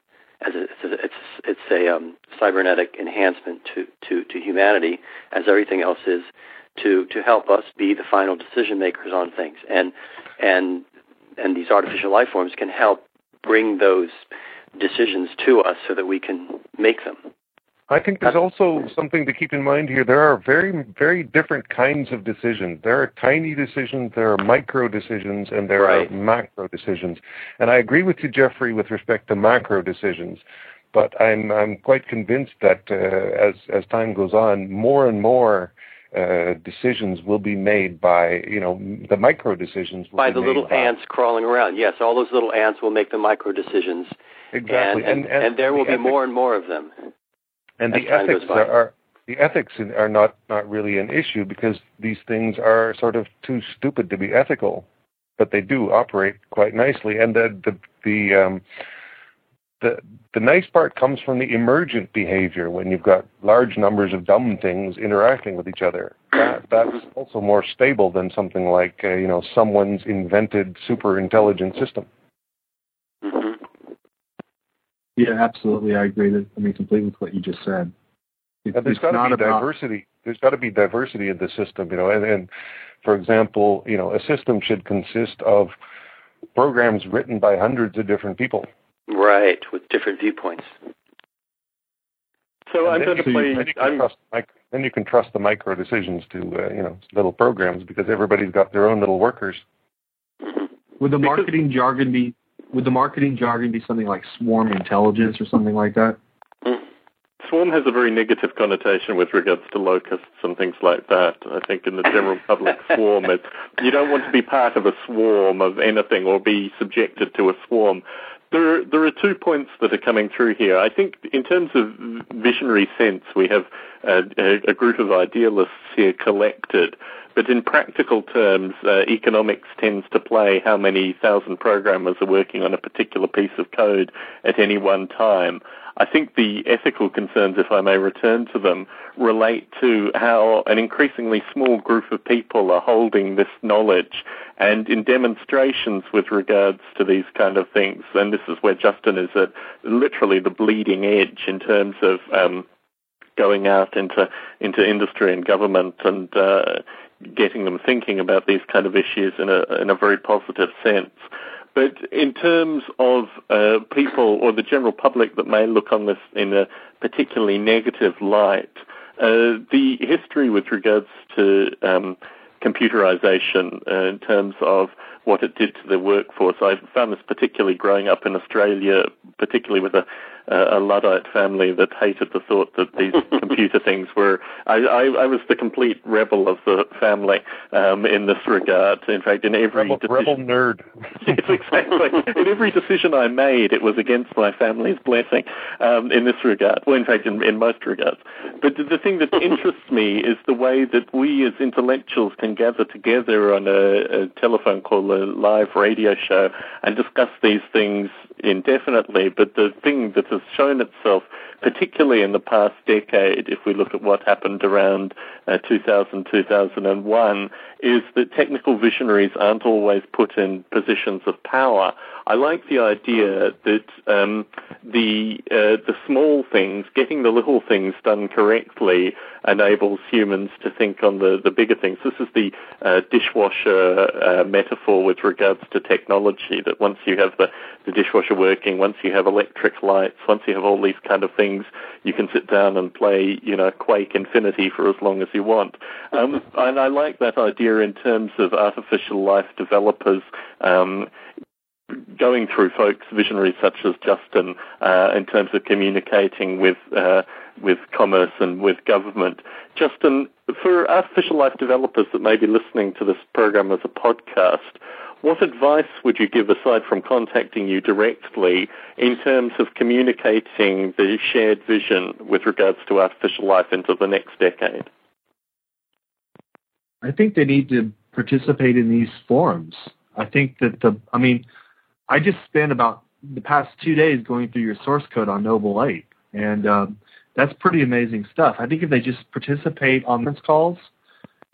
as a, it's a, it's, it's a um, cybernetic enhancement to, to, to humanity, as everything else is, to to help us be the final decision makers on things, and and and these artificial life forms can help bring those decisions to us so that we can make them.
I think there's also something to keep in mind here. There are very, very different kinds of decisions. There are tiny decisions, there are micro decisions, and there
right.
are macro decisions. And I agree with you, Jeffrey, with respect to macro decisions. But I'm I'm quite convinced that uh, as as time goes on, more and more uh, decisions will be made by you know the micro decisions
by the little
by,
ants crawling around. Yes, all those little ants will make the micro decisions.
Exactly,
and and, and,
and,
and there will be more and more of them.
And the ethics are, are the ethics are not not really an issue because these things are sort of too stupid to be ethical, but they do operate quite nicely. And the the the um, the the nice part comes from the emergent behavior when you've got large numbers of dumb things interacting with each other. That that's also more stable than something like uh, you know someone's invented super intelligent system.
Yeah, absolutely. I agree. That, I mean, completely with what you just said.
It, there's got to be about... diversity. There's got to be diversity in the system, you know. And, and for example, you know, a system should consist of programs written by hundreds of different people.
Right, with different viewpoints.
So and I'm going to play.
Then you, can trust, then you can trust the micro decisions to uh, you know little programs because everybody's got their own little workers.
Mm-hmm. Would the marketing because, jargon be would the marketing jargon be something like swarm intelligence or something like that? Mm.
Swarm has a very negative connotation with regards to locusts and things like that. I think in the general public, swarm is you don't want to be part of a swarm of anything or be subjected to a swarm. There, there are two points that are coming through here. I think, in terms of visionary sense, we have a, a group of idealists here collected But in practical terms, uh, economics tends to play how many thousand programmers are working on a particular piece of code at any one time. I think the ethical concerns, if I may return to them, relate to how an increasingly small group of people are holding this knowledge and in demonstrations with regards to these kind of things, and this is where Justin is at literally the bleeding edge in terms of um, going out into into industry and government and uh, getting them thinking about these kind of issues in a in a very positive sense. But in terms of uh, people or the general public that may look on this in a particularly negative light, uh, the history with regards to um, computerization uh, in terms of what it did to the workforce. I found this particularly growing up in Australia, particularly with a a Luddite family that hated the thought that these computer things were. I, I, I, was the complete rebel of the family um, in this regard. In fact, in every
rebel,
decision,
rebel nerd.
exactly. in every decision I made, it was against my family's blessing. Um, in this regard, well, in fact, in, in most regards. But the thing that interests me is the way that we as intellectuals can gather together on a, a telephone call, a live radio show, and discuss these things indefinitely. But the thing that has shown itself, particularly in the past decade, if we look at what happened around uh, 2000, 2001, is that technical visionaries aren't always put in positions of power. I like the idea that um, the uh, the small things, getting the little things done correctly, enables humans to think on the, the bigger things. This is the uh, dishwasher uh, metaphor with regards to technology. That once you have the, the dishwasher working, once you have electric lights, once you have all these kind of things, you can sit down and play, you know, Quake Infinity for as long as you want. Um, and I like that idea in terms of artificial life developers. Um, going through folks, visionaries such as Justin, uh, in terms of communicating with uh, with commerce and with government. Justin, for artificial life developers that may be listening to this program as a podcast, what advice would you give aside from contacting you directly in terms of communicating the shared vision with regards to artificial life into the next decade?
I think they need to participate in these forums. I think that the, I mean, I just spent about the past two days going through your source code on Noble Ape, and um, that's pretty amazing stuff. I think if they just participate on these calls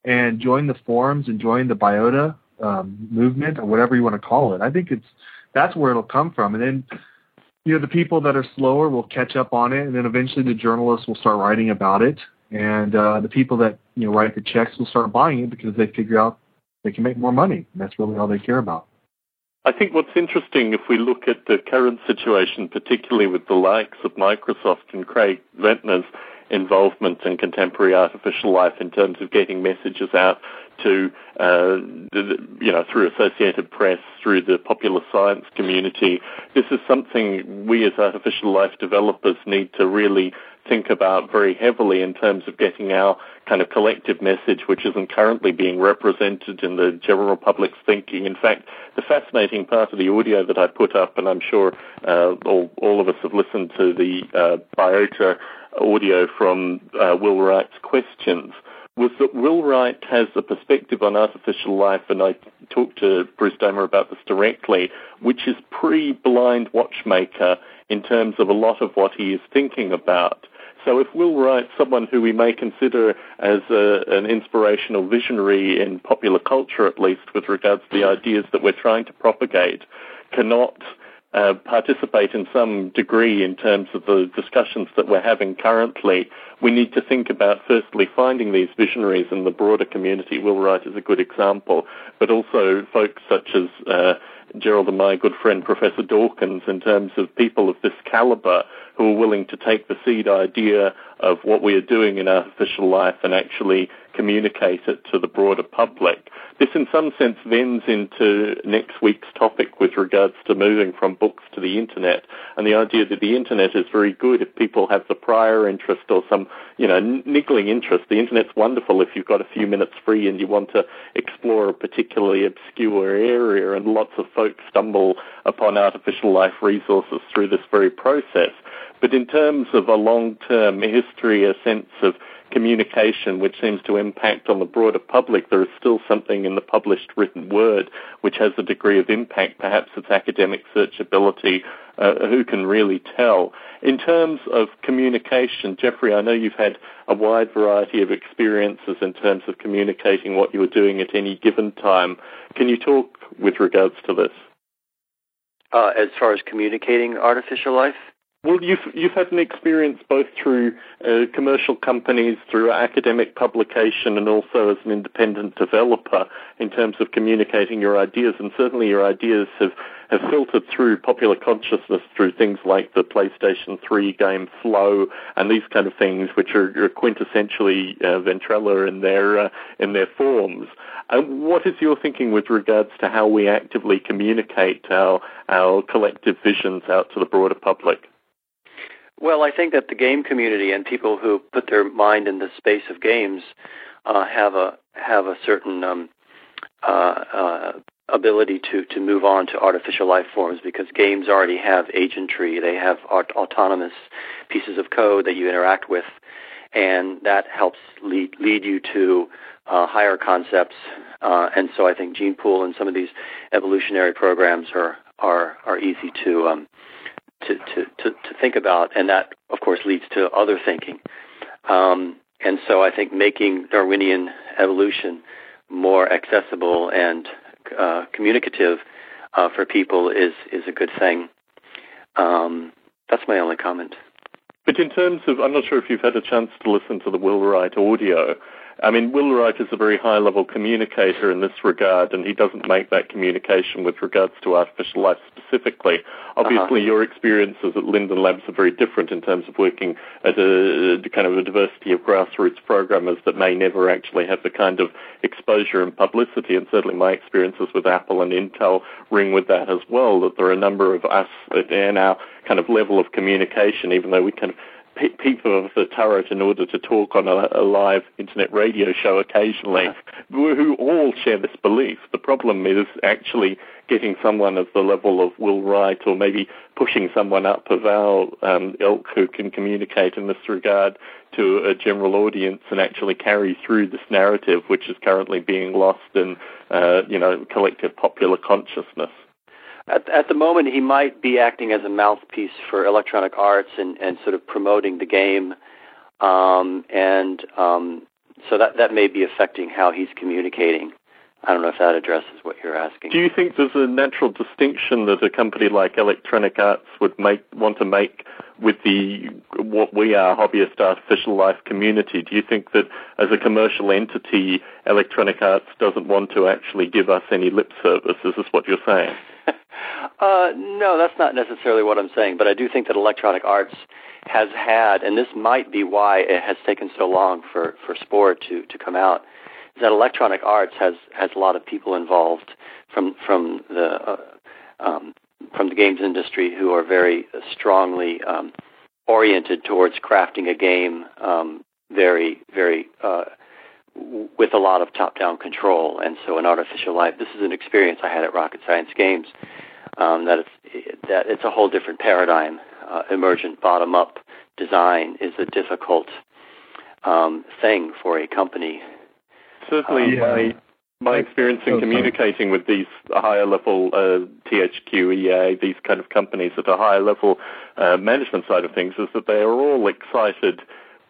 and join the forums and join the biota um, movement or whatever you want to call it, I think it's that's where it'll come from. And then you know the people that are slower will catch up on it, and then eventually the journalists will start writing about it, and uh, the people that you know write the checks will start buying it because they figure out they can make more money. And that's really all they care about.
I think what's interesting, if we look at the current situation, particularly with the likes of Microsoft and Craig Venter's involvement in contemporary artificial life in terms of getting messages out to, uh, you know, through Associated Press, through the popular science community. This is something we as artificial life developers need to really think about very heavily in terms of getting our kind of collective message, which isn't currently being represented in the general public's thinking. In fact, the fascinating part of the audio that I put up, and I'm sure uh, all, all of us have listened to the uh, Biota audio from uh, Will Wright's questions, was that Will Wright has a perspective on artificial life, and I talked to Bruce Damer about this directly, which is pre-blind watchmaker in terms of a lot of what he is thinking about. So if Will Wright, someone who we may consider as a, an inspirational visionary in popular culture, at least with regards to the ideas that we're trying to propagate, cannot uh, participate in some degree in terms of the discussions that we're having currently, we need to think about firstly finding these visionaries in the broader community. Will Wright is a good example, but also folks such as uh, Gerald and my good friend Professor Dawkins in terms of people of this caliber who are willing to take the seed idea of what we are doing in artificial life and actually communicate it to the broader public. This, in some sense, vends into next week's topic with regards to moving from books to the internet and the idea that the internet is very good if people have the prior interest or some, you know, niggling interest. The internet's wonderful if you've got a few minutes free and you want to explore a particularly obscure area, and lots of folks stumble upon artificial life resources through this very process. But in terms of a long-term history, a sense of communication which seems to impact on the broader public, there is still something in the published written word which has a degree of impact. Perhaps it's academic searchability. Uh, who can really tell? In terms of communication, Jeffrey, I know you've had a wide variety of experiences in terms of communicating what you were doing at any given time. Can you talk with regards to this?
Uh, as far as communicating artificial life?
Well, you've you've had an experience both through uh, commercial companies, through academic publication, and also as an independent developer in terms of communicating your ideas. And certainly, your ideas have have filtered through popular consciousness through things like the PlayStation 3 game Flow and these kind of things, which are, are quintessentially uh, Ventrella in their uh, in their forms. What is your thinking with regards to how we actively communicate our our collective visions out to the broader public?
Well, I think that the game community and people who put their mind in the space of games uh, have a have a certain um, uh, uh, ability to to move on to artificial life forms because games already have agentry. They have aut- autonomous pieces of code that you interact with, and that helps lead lead you to uh, higher concepts. Uh, and so I think gene pool and some of these evolutionary programs are are are easy to um, to, to, to, to think about, and that, of course, leads to other thinking. Um, and so I think making Darwinian evolution more accessible and uh, communicative uh, for people is, is a good thing. Um, that's my only comment.
But in terms of, I'm not sure if you've had a chance to listen to the Will Wright audio, I mean, Will Wright is a very high level communicator in this regard, and he doesn't make that communication with regards to artificial life specifically. Obviously, uh-huh. your experiences at Linden Labs are very different in terms of working at a, a kind of a diversity of grassroots programmers that may never actually have the kind of exposure and publicity. And certainly, my experiences with Apple and Intel ring with that as well. That there are a number of us that in our kind of level of communication, even though we kind of people of the turret in order to talk on a, a live internet radio show occasionally who all share this belief. The problem is actually getting someone of the level of Will Wright or maybe pushing someone up of our um, ilk who can communicate in this regard to a general audience and actually carry through this narrative which is currently being lost in, uh, you know, collective popular consciousness
at, at the moment he might be acting as a mouthpiece for electronic arts and, and sort of promoting the game um, and um, so that that may be affecting how he's communicating I don't know if that addresses what you're asking.
Do you think there's a natural distinction that a company like Electronic Arts would make want to make with the what we are hobbyist artificial life community? Do you think that as a commercial entity, Electronic Arts doesn't want to actually give us any lip service? Is this what you're saying?
Uh, no, that's not necessarily what I'm saying, but I do think that Electronic Arts has had, and this might be why it has taken so long for, for Spore to, to come out, is that Electronic Arts has, has a lot of people involved from, from the uh, um, from the games industry who are very strongly um, oriented towards crafting a game um, very, very uh, with a lot of top-down control. And so, in artificial life, this is an experience I had at Rocket Science Games. Um, that it's that it's a whole different paradigm. Uh, emergent bottom-up design is a difficult um, thing for a company.
Certainly, um, my my experience in oh, communicating with these higher level uh, THQ, EA, these kind of companies at a higher level uh, management side of things is that they are all excited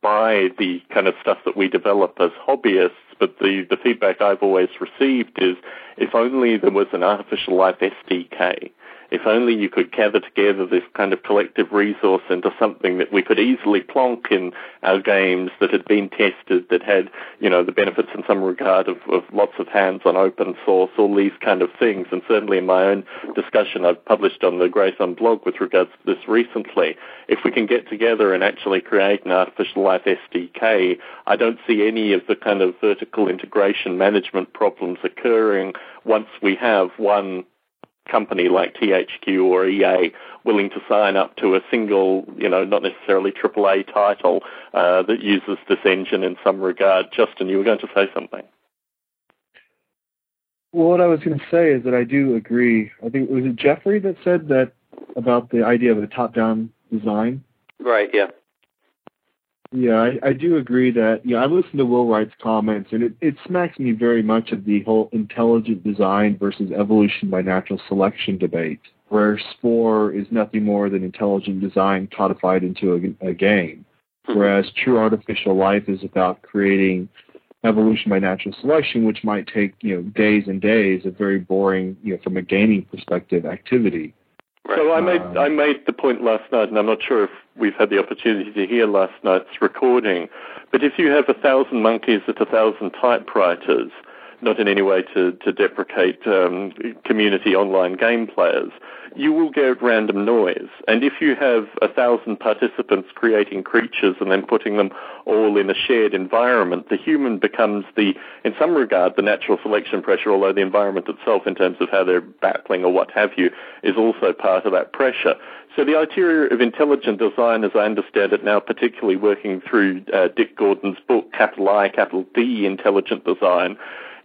by the kind of stuff that we develop as hobbyists, but the, the feedback I've always received is if only there was an artificial life SDK if only you could gather together this kind of collective resource into something that we could easily plonk in our games that had been tested, that had, you know, the benefits in some regard of, of lots of hands on open source, all these kind of things. And certainly in my own discussion I've published on the Grey Thumb blog with regards to this recently, if we can get together and actually create an artificial life SDK, I don't see any of the kind of vertical integration management problems occurring once we have one company like THQ or EA willing to sign up to a single, you know, not necessarily AAA title uh, that uses this engine in some regard. Justin, you were going to say something.
Well, what I was going to say is that I do agree. I think was it Jeffrey that said that about the idea of a top-down design.
Right. Yeah.
Yeah, I, I do agree that you know I listened to Will Wright's comments, and it, it smacks me very much of the whole intelligent design versus evolution by natural selection debate, where Spore is nothing more than intelligent design codified into a, a game, hmm. whereas true artificial life is about creating evolution by natural selection, which might take you know days and days of very boring, you know, from a gaming perspective, activity.
Right. So I made uh, I made the point last night, and I'm not sure if we've had the opportunity to hear last night's recording. But if you have a thousand monkeys at a thousand typewriters, not in any way to, to deprecate um, community online game players, you will get random noise. And if you have a thousand participants creating creatures and then putting them all in a shared environment, the human becomes the, in some regard, the natural selection pressure, although the environment itself, in terms of how they're battling or what have you, is also part of that pressure. So the idea of intelligent design, as I understand it now, particularly working through uh, Dick Gordon's book, capital I, capital D, Intelligent Design,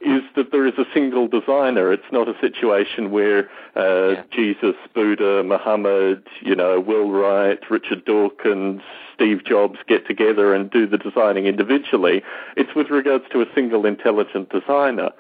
is that there is a single designer. It's not a situation where uh, yeah. Jesus, Buddha, Muhammad, you know, Will Wright, Richard Dawkins, Steve Jobs get together and do the designing individually. It's with regards to a single intelligent designer.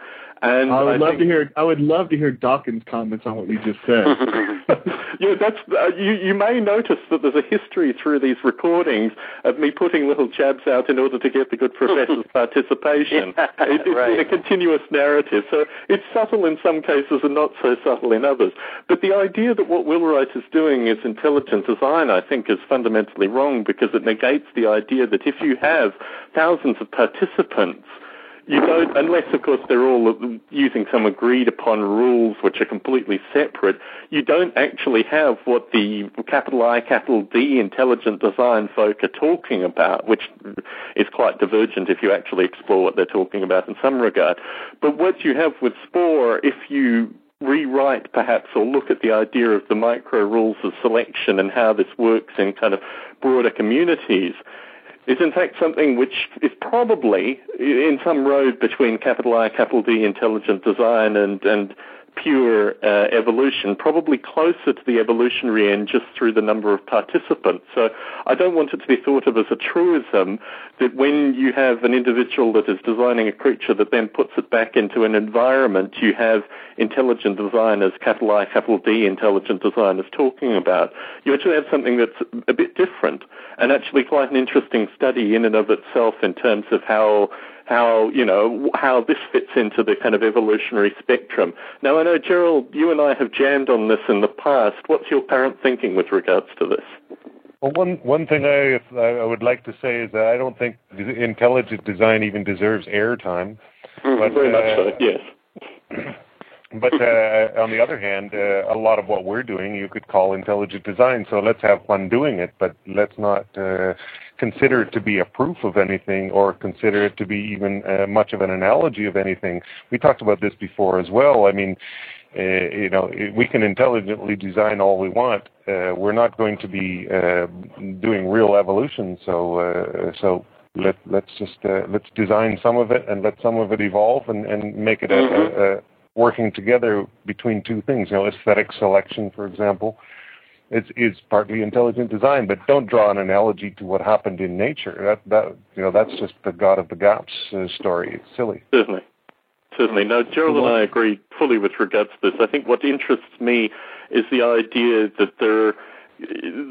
And
I would
I
love
think,
to hear. I would love to hear Dawkins' comments on what you just said.
yeah, that's. Uh, you you may notice that there's a history through these recordings of me putting little jabs out in order to get the good professor's participation.
Yeah,
it, it's
right.
a continuous narrative, so it's subtle in some cases and not so subtle in others. But the idea that what Will Wright is doing is intelligent design, I think, is fundamentally wrong because it negates the idea that if you have thousands of participants you don't, unless of course they're all using some agreed upon rules which are completely separate, you don't actually have what the capital I, capital D intelligent design folk are talking about, which is quite divergent if you actually explore what they're talking about in some regard. But what you have with Spore, if you rewrite perhaps or look at the idea of the micro rules of selection and how this works in kind of broader communities, is in fact something which is probably in some road between capital I, capital D intelligent design and, and pure uh, evolution, probably closer to the evolutionary end just through the number of participants. So I don't want it to be thought of as a truism that when you have an individual that is designing a creature that then puts it back into an environment, you have intelligent designers, capital I, capital D intelligent designers talking about. You actually have something that's a bit different and actually quite an interesting study in and of itself in terms of how how you know how this fits into the kind of evolutionary spectrum. Now, I know Gerald, you and I have jammed on this in the past. What's your current thinking with regards to this?
Well, one one thing I I would like to say is that I don't think intelligent design even deserves airtime.
Mm, but, very uh, much so. Yes.
But uh, on the other hand, uh, a lot of what we're doing you could call intelligent design. So let's have fun doing it, but let's not uh, consider it to be a proof of anything or consider it to be even uh, much of an analogy of anything. We talked about this before as well. I mean, uh, you know, we can intelligently design all we want. Uh, we're not going to be uh, doing real evolution. So, uh, so let let's just uh, let's design some of it and let some of it evolve and, and make it mm-hmm. a, a working together between two things. You know, aesthetic selection, for example, is is partly intelligent design. But don't draw an analogy to what happened in nature. That that you know that's just the God of the Gaps uh, story. It's silly.
Certainly. Certainly. No, Gerald and I agree fully with regards to this. I think what interests me is the idea that there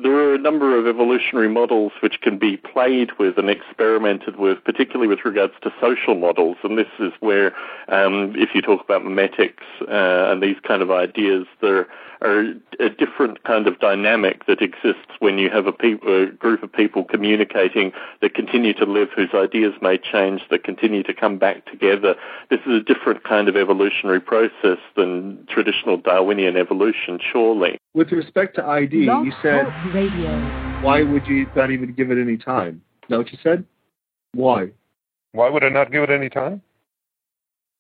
there are a number of evolutionary models which can be played with and experimented with, particularly with regards to social models. And this is where, um, if you talk about memetics uh, and these kind of ideas, there are a different kind of dynamic that exists when you have a, pe- a group of people communicating that continue to live, whose ideas may change, that continue to come back together. This is a different kind of evolutionary process than traditional Darwinian evolution, surely.
With respect to ID, you said, why would you not even give it any time? Is that what you said? Why?
Why would I not give it any time?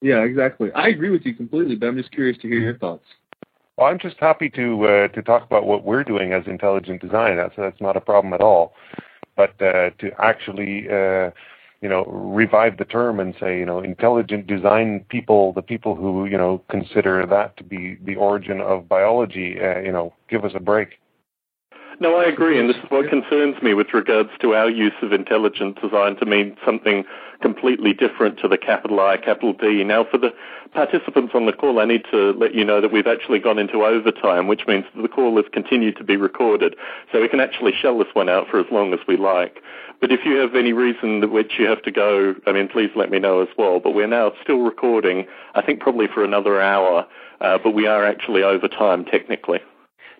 Yeah, exactly. I agree with you completely, but I'm just curious to hear your thoughts.
Well, I'm just happy to uh, to talk about what we're doing as intelligent design. That's that's not a problem at all. But uh, to actually, uh, you know, revive the term and say, you know, intelligent design people, the people who you know consider that to be the origin of biology, uh, you know, give us a break.
No, I agree, and this is what concerns me with regards to our use of intelligent design to mean something completely different to the capital I, capital D. Now, for the participants on the call, I need to let you know that we've actually gone into overtime, which means the call has continued to be recorded, so we can actually shell this one out for as long as we like. But if you have any reason which you have to go, I mean, please let me know as well. But we're now still recording, I think probably for another hour, uh, but we are actually over time technically.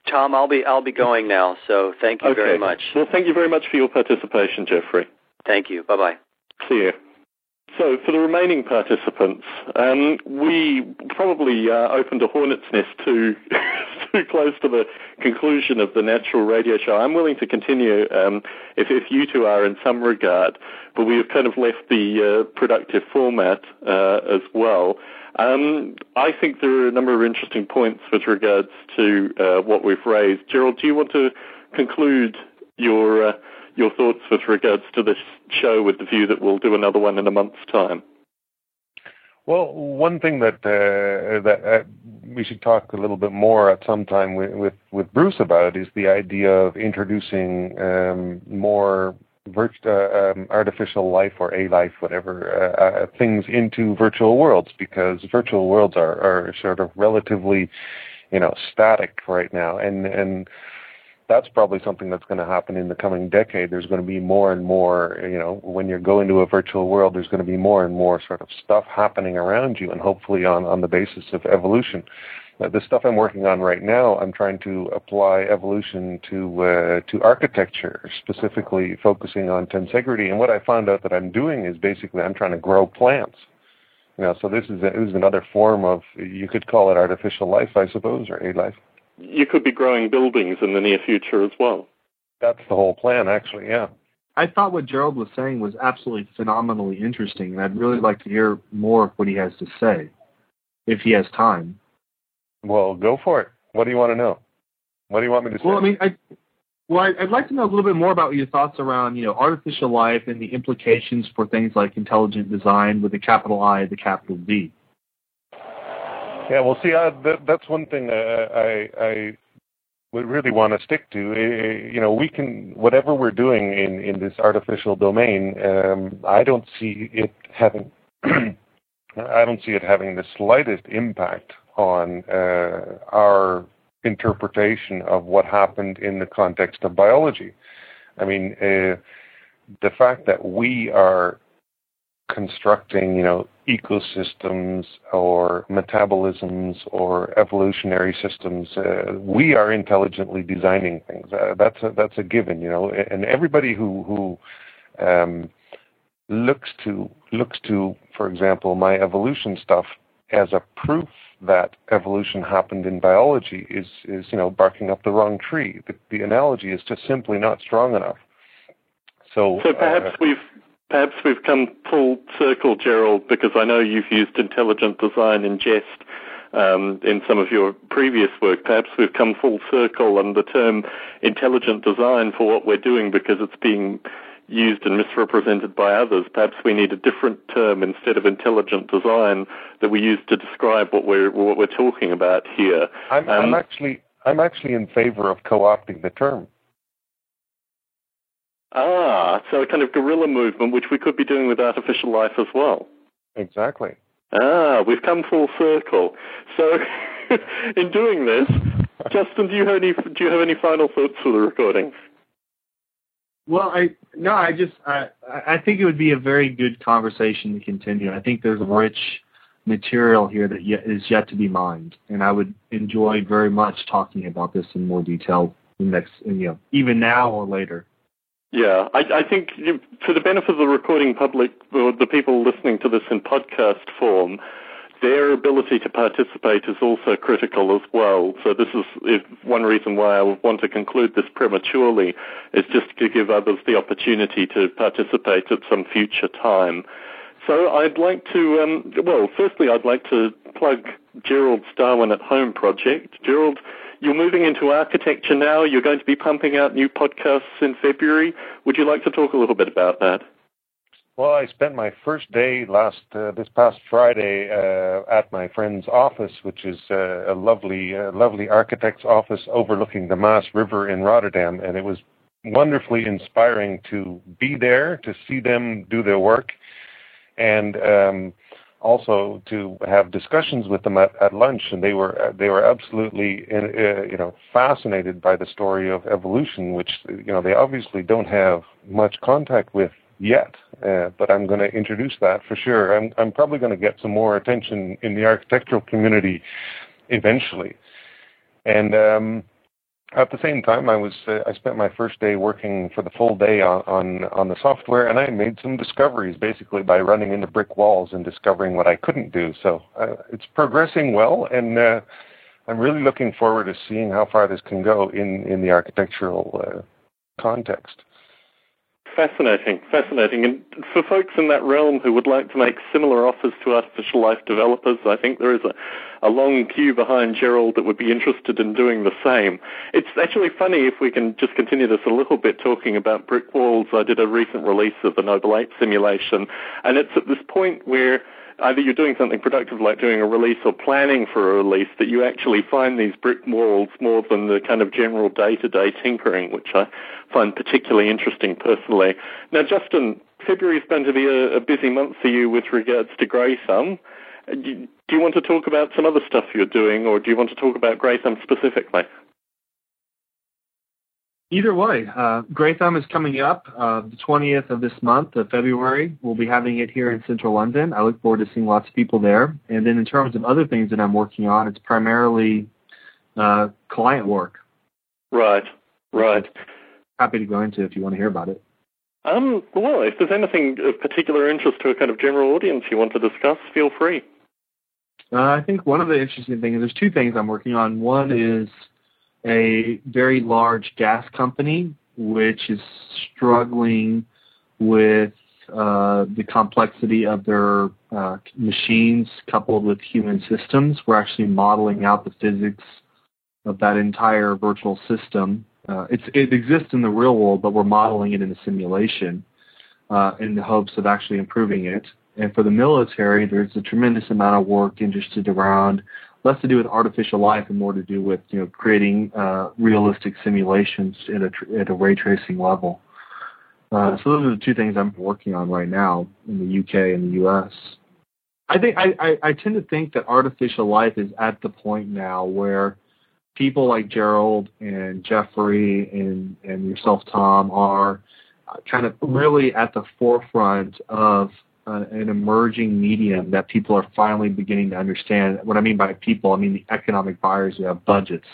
Tom, I'll be I'll be going now. So thank you
okay.
very much.
Well, thank you very much for your participation, Jeffrey.
Thank you. Bye bye.
See you. So, for the remaining participants, um, we probably uh, opened a hornet's nest too, too close to the conclusion of the natural radio show. I'm willing to continue um, if, if you two are in some regard, but we have kind of left the uh, productive format uh, as well. Um, I think there are a number of interesting points with regards to uh, what we've raised. Gerald, do you want to conclude your uh, your thoughts with regards to this show with the view that we'll do another one in a month's time?
Well, one thing that uh, that uh, we should talk a little bit more at some time with with, with Bruce about is the idea of introducing um, more virt- uh, um, artificial life or a life, whatever uh, uh, things into virtual worlds because virtual worlds are, are sort of relatively, you know, static right now, and and that's probably something that's going to happen in the coming decade. There's going to be more and more, you know, when you go into a virtual world, there's going to be more and more sort of stuff happening around you, and hopefully on on the basis of evolution. Uh, the stuff I'm working on right now, I'm trying to apply evolution to uh, to architecture, specifically focusing on tensegrity. And what I found out that I'm doing is basically I'm trying to grow plants. You know, so this is a, this is another form of you could call it artificial life, I suppose, or a life.
You could be growing buildings in the near future as well.
That's the whole plan, actually. Yeah.
I thought what Gerald was saying was absolutely phenomenally interesting, and I'd really like to hear more of what he has to say, if he has time.
Well, go for it. What do you want to know? What do you want me to say?
Well, I mean, I, well, I'd like to know a little bit more about your thoughts around, you know, artificial life and the implications for things like intelligent design with the capital I, the capital D.
Yeah, well, see, uh, that, that's one thing uh, I, I would really want to stick to. Uh, you know, we can whatever we're doing in in this artificial domain. Um, I don't see it having. I don't see it having the slightest impact on uh, our interpretation of what happened in the context of biology. I mean, uh, the fact that we are constructing, you know, ecosystems or metabolisms or evolutionary systems, uh, we are intelligently designing things. Uh, that's a, that's a given, you know. And everybody who who um, looks to looks to, for example, my evolution stuff as a proof that evolution happened in biology is is you know barking up the wrong tree. The, the analogy is just simply not strong enough. So,
so perhaps uh, we've perhaps we've come full circle, Gerald, because I know you've used intelligent design in jest um, in some of your previous work. Perhaps we've come full circle on the term intelligent design for what we're doing because it's being used and misrepresented by others. Perhaps we need a different term instead of intelligent design that we use to describe what we're what we're talking about here.
I'm, um, I'm actually I'm actually in favor of co-opting the term.
Ah, so a kind of guerrilla movement, which we could be doing with artificial life as well.
Exactly.
Ah, we've come full circle. So, in doing this, Justin, do you have any do you have any final thoughts for the recording?
Well, I no, I just I I think it would be a very good conversation to continue. I think there's rich material here that yet, is yet to be mined, and I would enjoy very much talking about this in more detail next, you know, even now or later.
Yeah, I, I think for the benefit of the recording public, or the people listening to this in podcast form, their ability to participate is also critical as well. So this is one reason why I want to conclude this prematurely, is just to give others the opportunity to participate at some future time. So I'd like to, um, well, firstly, I'd like to plug Gerald's Darwin at Home project. Gerald, you're moving into architecture now. You're going to be pumping out new podcasts in February. Would you like to talk a little bit about that?
Well, I spent my first day last uh, this past Friday uh, at my friend's office, which is uh, a lovely, uh, lovely architect's office overlooking the Maas River in Rotterdam, and it was wonderfully inspiring to be there to see them do their work, and um, also to have discussions with them at, at lunch. And they were they were absolutely uh, you know fascinated by the story of evolution, which you know they obviously don't have much contact with yet, uh, but I'm going to introduce that for sure. I'm, I'm probably going to get some more attention in the architectural community eventually. And um, at the same time, I was uh, I spent my first day working for the full day on, on on the software, and I made some discoveries basically by running into brick walls and discovering what I couldn't do. So uh, it's progressing well, and uh, I'm really looking forward to seeing how far this can go in in the architectural uh, context.
Fascinating, fascinating. And for folks in that realm who would like to make similar offers to artificial life developers, I think there is a, a long queue behind Gerald that would be interested in doing the same. It's actually funny if we can just continue this a little bit talking about brick walls. I did a recent release of the Noble Ape simulation, and it's at this point where either you're doing something productive like doing a release or planning for a release that you actually find these brick walls more than the kind of general day-to-day tinkering, which I find particularly interesting personally. Now, Justin, February is going to be a, a busy month for you with regards to Grey. Do you want to talk about some other stuff you're doing, or do you want to talk about Grey specifically?
Either way, uh, Grey Thumb is coming up uh, the 20th of this month of February. We'll be having it here in central London. I look forward to seeing lots of people there. And then in terms of other things that I'm working on, it's primarily uh, client work.
Right, right.
Happy to go into if you want to hear about it.
Um, well, if there's anything of particular interest to a kind of general audience you want to discuss, feel free.
Uh, I think one of the interesting things, there's two things I'm working on. One is a very large gas company which is struggling with uh, the complexity of their uh, machines coupled with human systems. We're actually modeling out the physics of that entire virtual system. Uh, it exists in the real world, but we're modeling it in a simulation uh, in the hopes of actually improving it. And for the military, there's a tremendous amount of work interested around less to do with artificial life and more to do with you know creating uh, realistic simulations at a at a ray tracing level. Uh, so those are the two things I'm working on right now in the UK and the US. I think I, I, I tend to think that artificial life is at the point now where people like Gerald and Jeffrey and and yourself, Tom, are kind of really at the forefront of uh, an emerging medium that people are finally beginning to understand. What I mean by people, I mean the economic buyers who have budgets.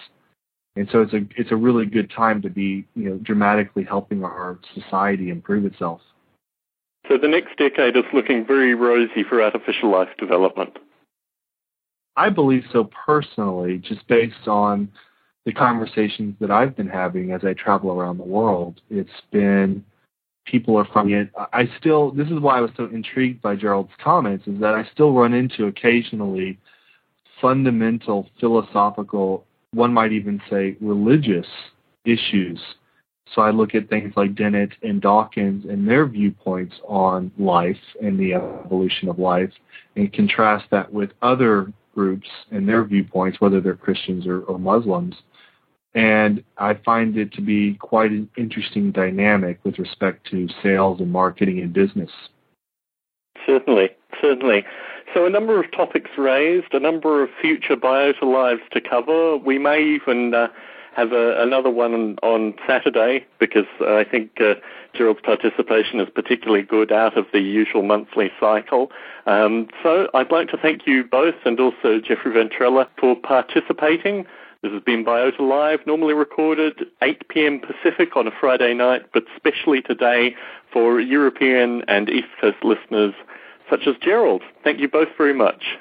And so it's a it's a really good time to be you know dramatically helping our society improve itself.
So the next decade is looking very rosy for artificial life development.
I believe so personally, just based on the conversations that I've been having as I travel around the world. It's been people are from it. I still, this is why I was so intrigued by Gerald's comments, is that I still run into occasionally fundamental philosophical, one might even say religious issues. So I look at things like Dennett and Dawkins and their viewpoints on life and the evolution of life and contrast that with other groups and their viewpoints, whether they're Christians or, or Muslims and I find it to be quite an interesting dynamic with respect to sales and marketing and business.
Certainly, certainly. So a number of topics raised, a number of future Biota Lives to cover. We may even uh, have a, another one on, Saturday because I think uh, Gerald's participation is particularly good out of the usual monthly cycle. Um, so I'd like to thank you both and also Jeffrey Ventrella for participating. This has been Biota Live, normally recorded 8 p.m. Pacific on a Friday night, but specially today for European and East Coast listeners such as Gerald. Thank you both very much.